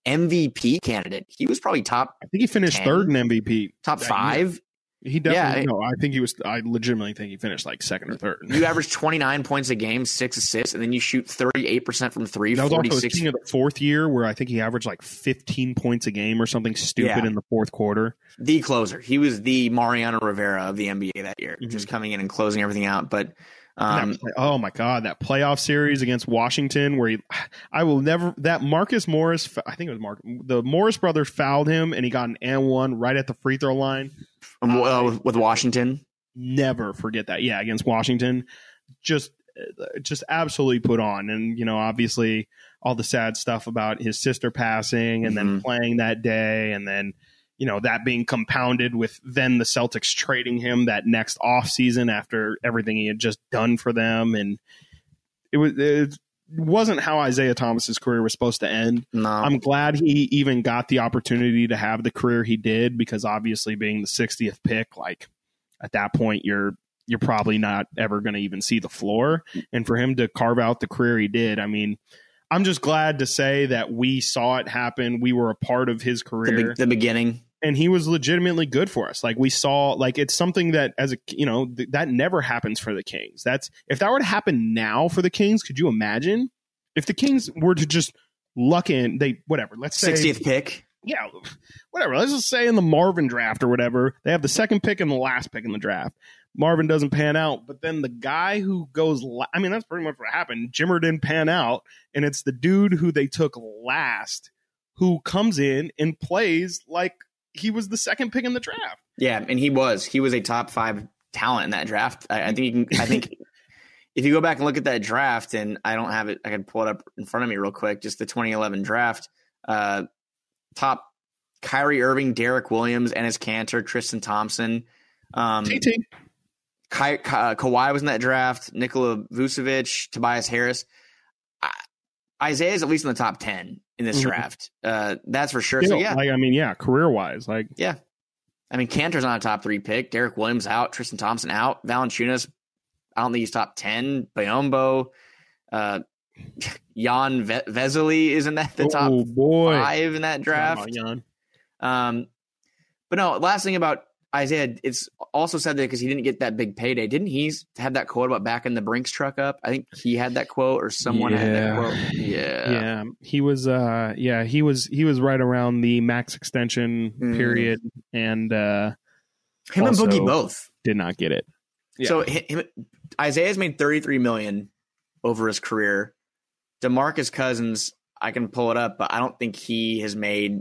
MVP candidate. He was probably top I think he finished 10? third in MVP. top five. He definitely Yeah. no. I think he was. I legitimately think he finished like second or third. You average 29 points a game, six assists, and then you shoot 38 percent from three, That was also his 46 of the fourth year, where I think he averaged like 15 points a game or something stupid Yeah. in the fourth quarter. the closer. He was the Mariano Rivera of the NBA that year, Mhm. just coming in and closing everything out. But um, play- oh my god, that playoff series against Washington, where he, I will never that Marcus Morris, I think it was Mark, the Morris brothers fouled him, and he got an and one right at the free throw line. um, well, with- with Washington, Never forget that. Yeah, against Washington, just just absolutely put on, and you know, obviously all the sad stuff about his sister passing, and then Mhm. playing that day, and then. You know that being compounded with then the Celtics trading him that next off season after everything he had just done for them, and it was it wasn't how Isaiah Thomas's career was supposed to end. no, I'm glad he even got the opportunity to have the career he did because obviously being the 60th pick, like at that point you're you're probably not ever going to even see the floor. And for him to carve out the career he did, I mean, I'm just glad to say that we saw it happen. We were a part of his the, career be- the beginning. And he was legitimately good for us. Like we saw, like it's something that as a you know th- that never happens for the Kings. That's if that were to happen now for the Kings, could you imagine if the Kings were to just luck in they whatever? Let's say 60th pick. yeah, whatever. Let's just say in the Marvin draft or whatever, they have the second pick and the last pick in the draft. Marvin doesn't pan out, but then the guy who goes, la- I mean, that's pretty much what happened. Jimmer didn't pan out, and it's the dude who they took last who comes in and plays like he was the second pick in the draft. Yeah, and he was. He was a top five talent in that draft. I, I think you can. I think if you go back and look at that draft, and I don't have it, I can pull it up in front of me real quick. Just the 2011 draft. Uh, top Kyrie Irving, Derrick Williams, Enes Kanter, Tristan Thompson. Um, TT. Ka- Ka- Kawhi was in that draft. Nikola Vucevic, Tobias Harris. Isaiah's at least in the top ten in this Mhm. draft. Uh, that's for sure. You So yeah, like I mean, yeah, career wise, like yeah. I mean, Kanter's not a top three pick. Derrick Williams out. Tristan Thompson out. Valanciunas, I don't think he's top 10. Biyombo, uh, Jan Ve- Vesely is in that, the top oh boy, five in that draft. Um, But no, last thing about Isaiah, it's also said that because he didn't get that big payday. Didn't he have that quote about backing the Brinks truck up? I think he had that quote or someone had that Yeah. quote. Yeah. Yeah, he was. Uh, yeah, he was. He was right around the max extension Mm. period, and uh, Him and Boogie both. did not get it. Yeah. So him, Isaiah's made 33 million over his career. DeMarcus Cousins, I can pull it up, but I don't think he has made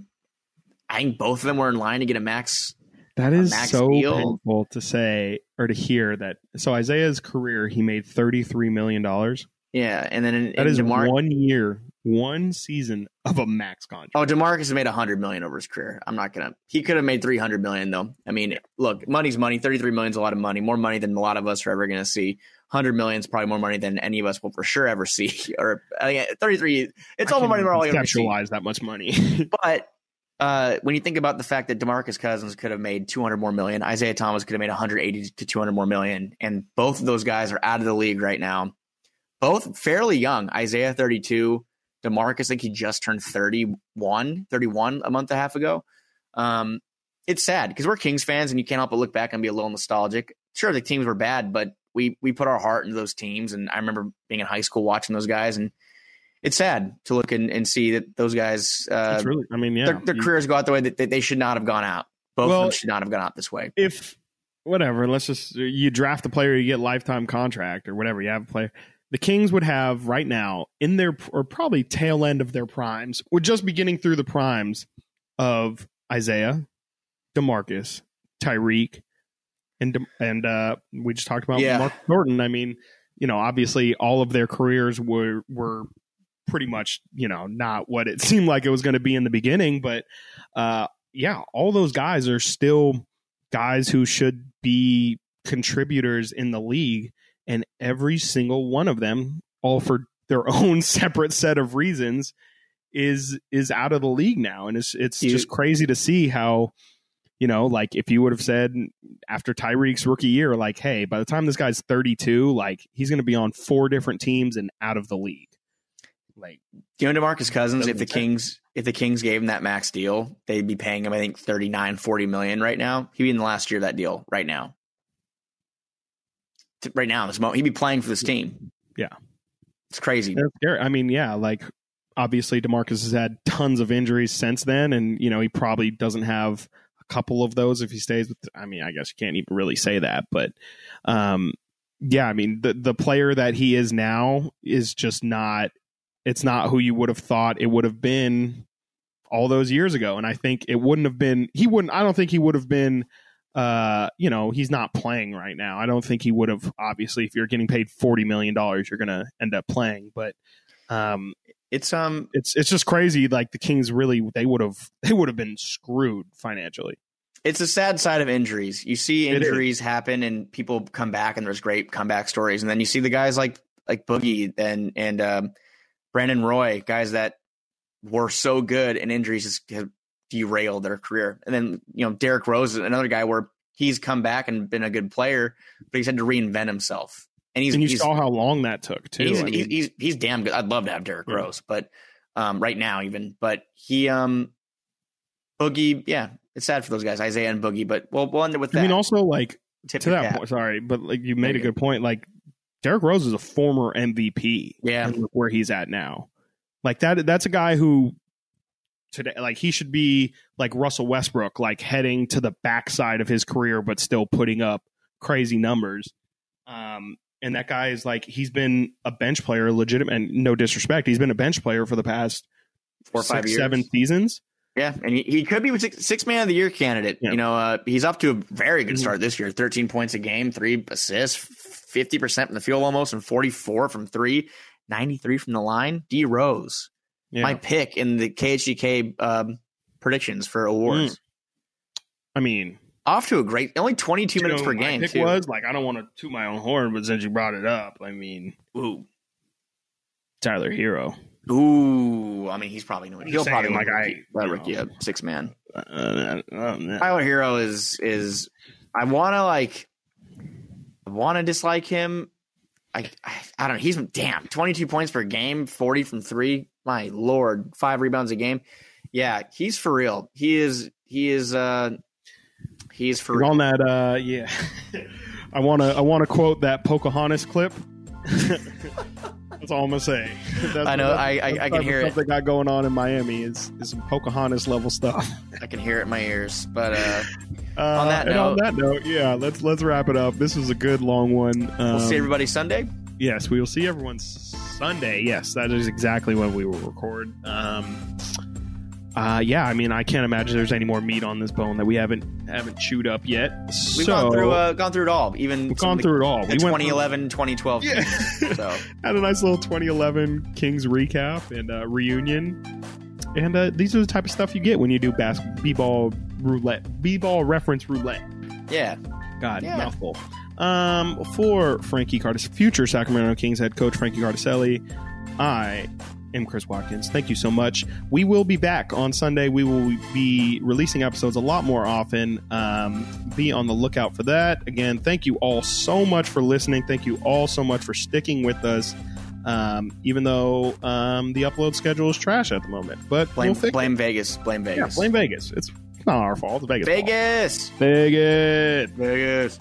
I think both of them were in line to get a max. That is max so deal. painful to say or to hear that. So Isaiah's career, he made thirty three million dollars. Yeah, and then in, That in is DeMar- one year, one season of a max contract. Oh, Demarcus made 100 million over his career. I'm not gonna. He could have made 300 million though. I mean, look, money's money. 33 million is a lot of money. More money than a lot of us are ever gonna see. 100 million is probably more money than any of us will for sure ever see. Or uh, 33, it's I all the money we're all even gonna see. conceptualize that much money. But uh, when you think about the fact that Demarcus Cousins could have made 200 more million, Isaiah Thomas could have made 180 to 200 more million, and both of those guys are out of the league right now. Both fairly young. Isaiah 32, Demarcus, I think he just turned 31, 31 a month and a half ago. Um, it's sad because we're Kings fans, and you can't help but look back and be a little nostalgic. Sure, the teams were bad, but we we put our heart into those teams, and I remember being in high school watching those guys, and it's sad to look and, and see that those guys uh, really, I mean, yeah. their, their careers go out the way that they, should not have gone out. Both of them should not have gone out this way. if whatever, let's just you draft a player, you get lifetime contract or whatever. You have a player. The Kings would have right now in their or probably tail end of their primes, or just beginning through the primes of Isaiah, Demarcus, Tyreke, and and uh, we just talked about Yeah. Mark Thornton. I mean, you know, obviously all of their careers were were pretty much you know not what it seemed like it was going to be in the beginning, but uh, yeah, all those guys are still guys who should be contributors in the league, and every single one of them, all for their own separate set of reasons, is is out of the league now, and it's it's just crazy to see how. You know, like if you would have said after Tyreke's rookie year, like, hey, by the time this guy's 32, like he's going to be on four different teams and out of the league. Like, You know, Demarcus Cousins, if the make Kings if the Kings gave him that max deal, they'd be paying him, I think, 39, 40 million right now. He'd be in the last year of that deal right now. Right now, this moment, he'd be playing for this team. Yeah. It's crazy. I mean, yeah, like obviously Demarcus has had tons of injuries since then, and you know he probably doesn't have a couple of those if he stays with. I mean, I guess you can't even really say that, but um, yeah, I mean the the player that he is now is just not. It's not who you would have thought it would have been all those years ago, and I think it wouldn't have been. He wouldn't. I don't think he would have been. Uh, you know, he's not playing right now. I don't think he would have. Obviously, if you're getting paid forty million dollars, you're going to end up playing. But um, It's um it's it's just crazy. Like the Kings really, they would have they would have been screwed financially. it's a sad side of injuries. You see injuries happen and people come back and there's great comeback stories. And then you see the guys like like Boogie and and um, Brandon Roy, guys that were so good and injuries just have derailed their career. And then, you know, Derrick Rose is another guy where he's come back and been a good player, but he's had to reinvent himself. And he's and you he's, saw how long that took too. he's, I mean, he's, he's he's damn good. I'd love to have Derrick Yeah. Rose, but um, right now even, but he um Boogie, yeah, it's sad for those guys, Isaiah and Boogie. But we'll we'll end it with that. I mean, also like Tip to that cap. point. Sorry, but like you made a good point. Like Derrick Rose is a former MVP. Yeah. where he's at now. Like that. That's a guy who today, like he should be like Russell Westbrook, like heading to the backside of his career, but still putting up crazy numbers. Um, and that guy is like he's been a bench player, legitimate, and no disrespect, he's been a bench player for the past Four or five years. seven seasons. Yeah, and he, he could be a six, six man of the year candidate. Yeah. You know, uh, he's up to a very good Mhm. start this year. Thirteen points a game, three assists, fifty percent from the field almost, and forty four from three. 93 from the line. D Rose, Yeah, my pick in the KHGK um, predictions for awards. I mean, Off to a great, only 22 minutes know, per game, pick too. was like I don't want to toot my own horn, but since you brought it up, I mean, Ooh. Tyler Herro. Ooh, I mean, he's probably no. He'll probably like I, I- rookie, you that know. rookie a six man. Uh, uh, uh, uh, Tyler Herro is is I want to like I want to dislike him. I, I I don't know. He's damn twenty two points per game, forty from three. My lord, five rebounds a game. Yeah, he's for real. He is he is uh He's for He's on that. Uh, yeah, I want to. I want to quote that Pocahontas clip. that's all I'm gonna say. I know, I- I- I can hear of it. Stuff they got going on in Miami is is some Pocahontas level stuff. I can hear it in my ears. But uh, Uh, On that and on that note, yeah, let's let's wrap it up. This was a good long one. Um, we'll see everybody Sunday. Yes, we will see everyone Sunday. Yes, that is exactly when we will record. Um, uh, yeah, I mean, I can't imagine there's any more meat on this bone that we haven't haven't chewed up yet. We've so, gone through uh, gone through it all. Even we've gone the, through it all. we went 2011, 2012. Yeah. So had a nice little 2011 Kings recap and uh, reunion. And uh, these are the type of stuff you get when you do bas- b-ball roulette, b-ball reference roulette. yeah, God, Yeah. mouthful. Um, for Frankie Cardis, future Sacramento Kings head coach Frankie Cardicelli, I am Chris Watkins. Thank you so much. We will be back on Sunday. We will be releasing episodes a lot more often. Um, be on the lookout for that. Again, thank you all so much for listening. Thank you all so much for sticking with us. Um, even though um, the upload schedule is trash at the moment, but blame we'll blame Vegas. Blame it. Yeah, Vegas. blame Vegas. It's not our fault. It's Vegas. fault. Vegas. Vegas. Vegas.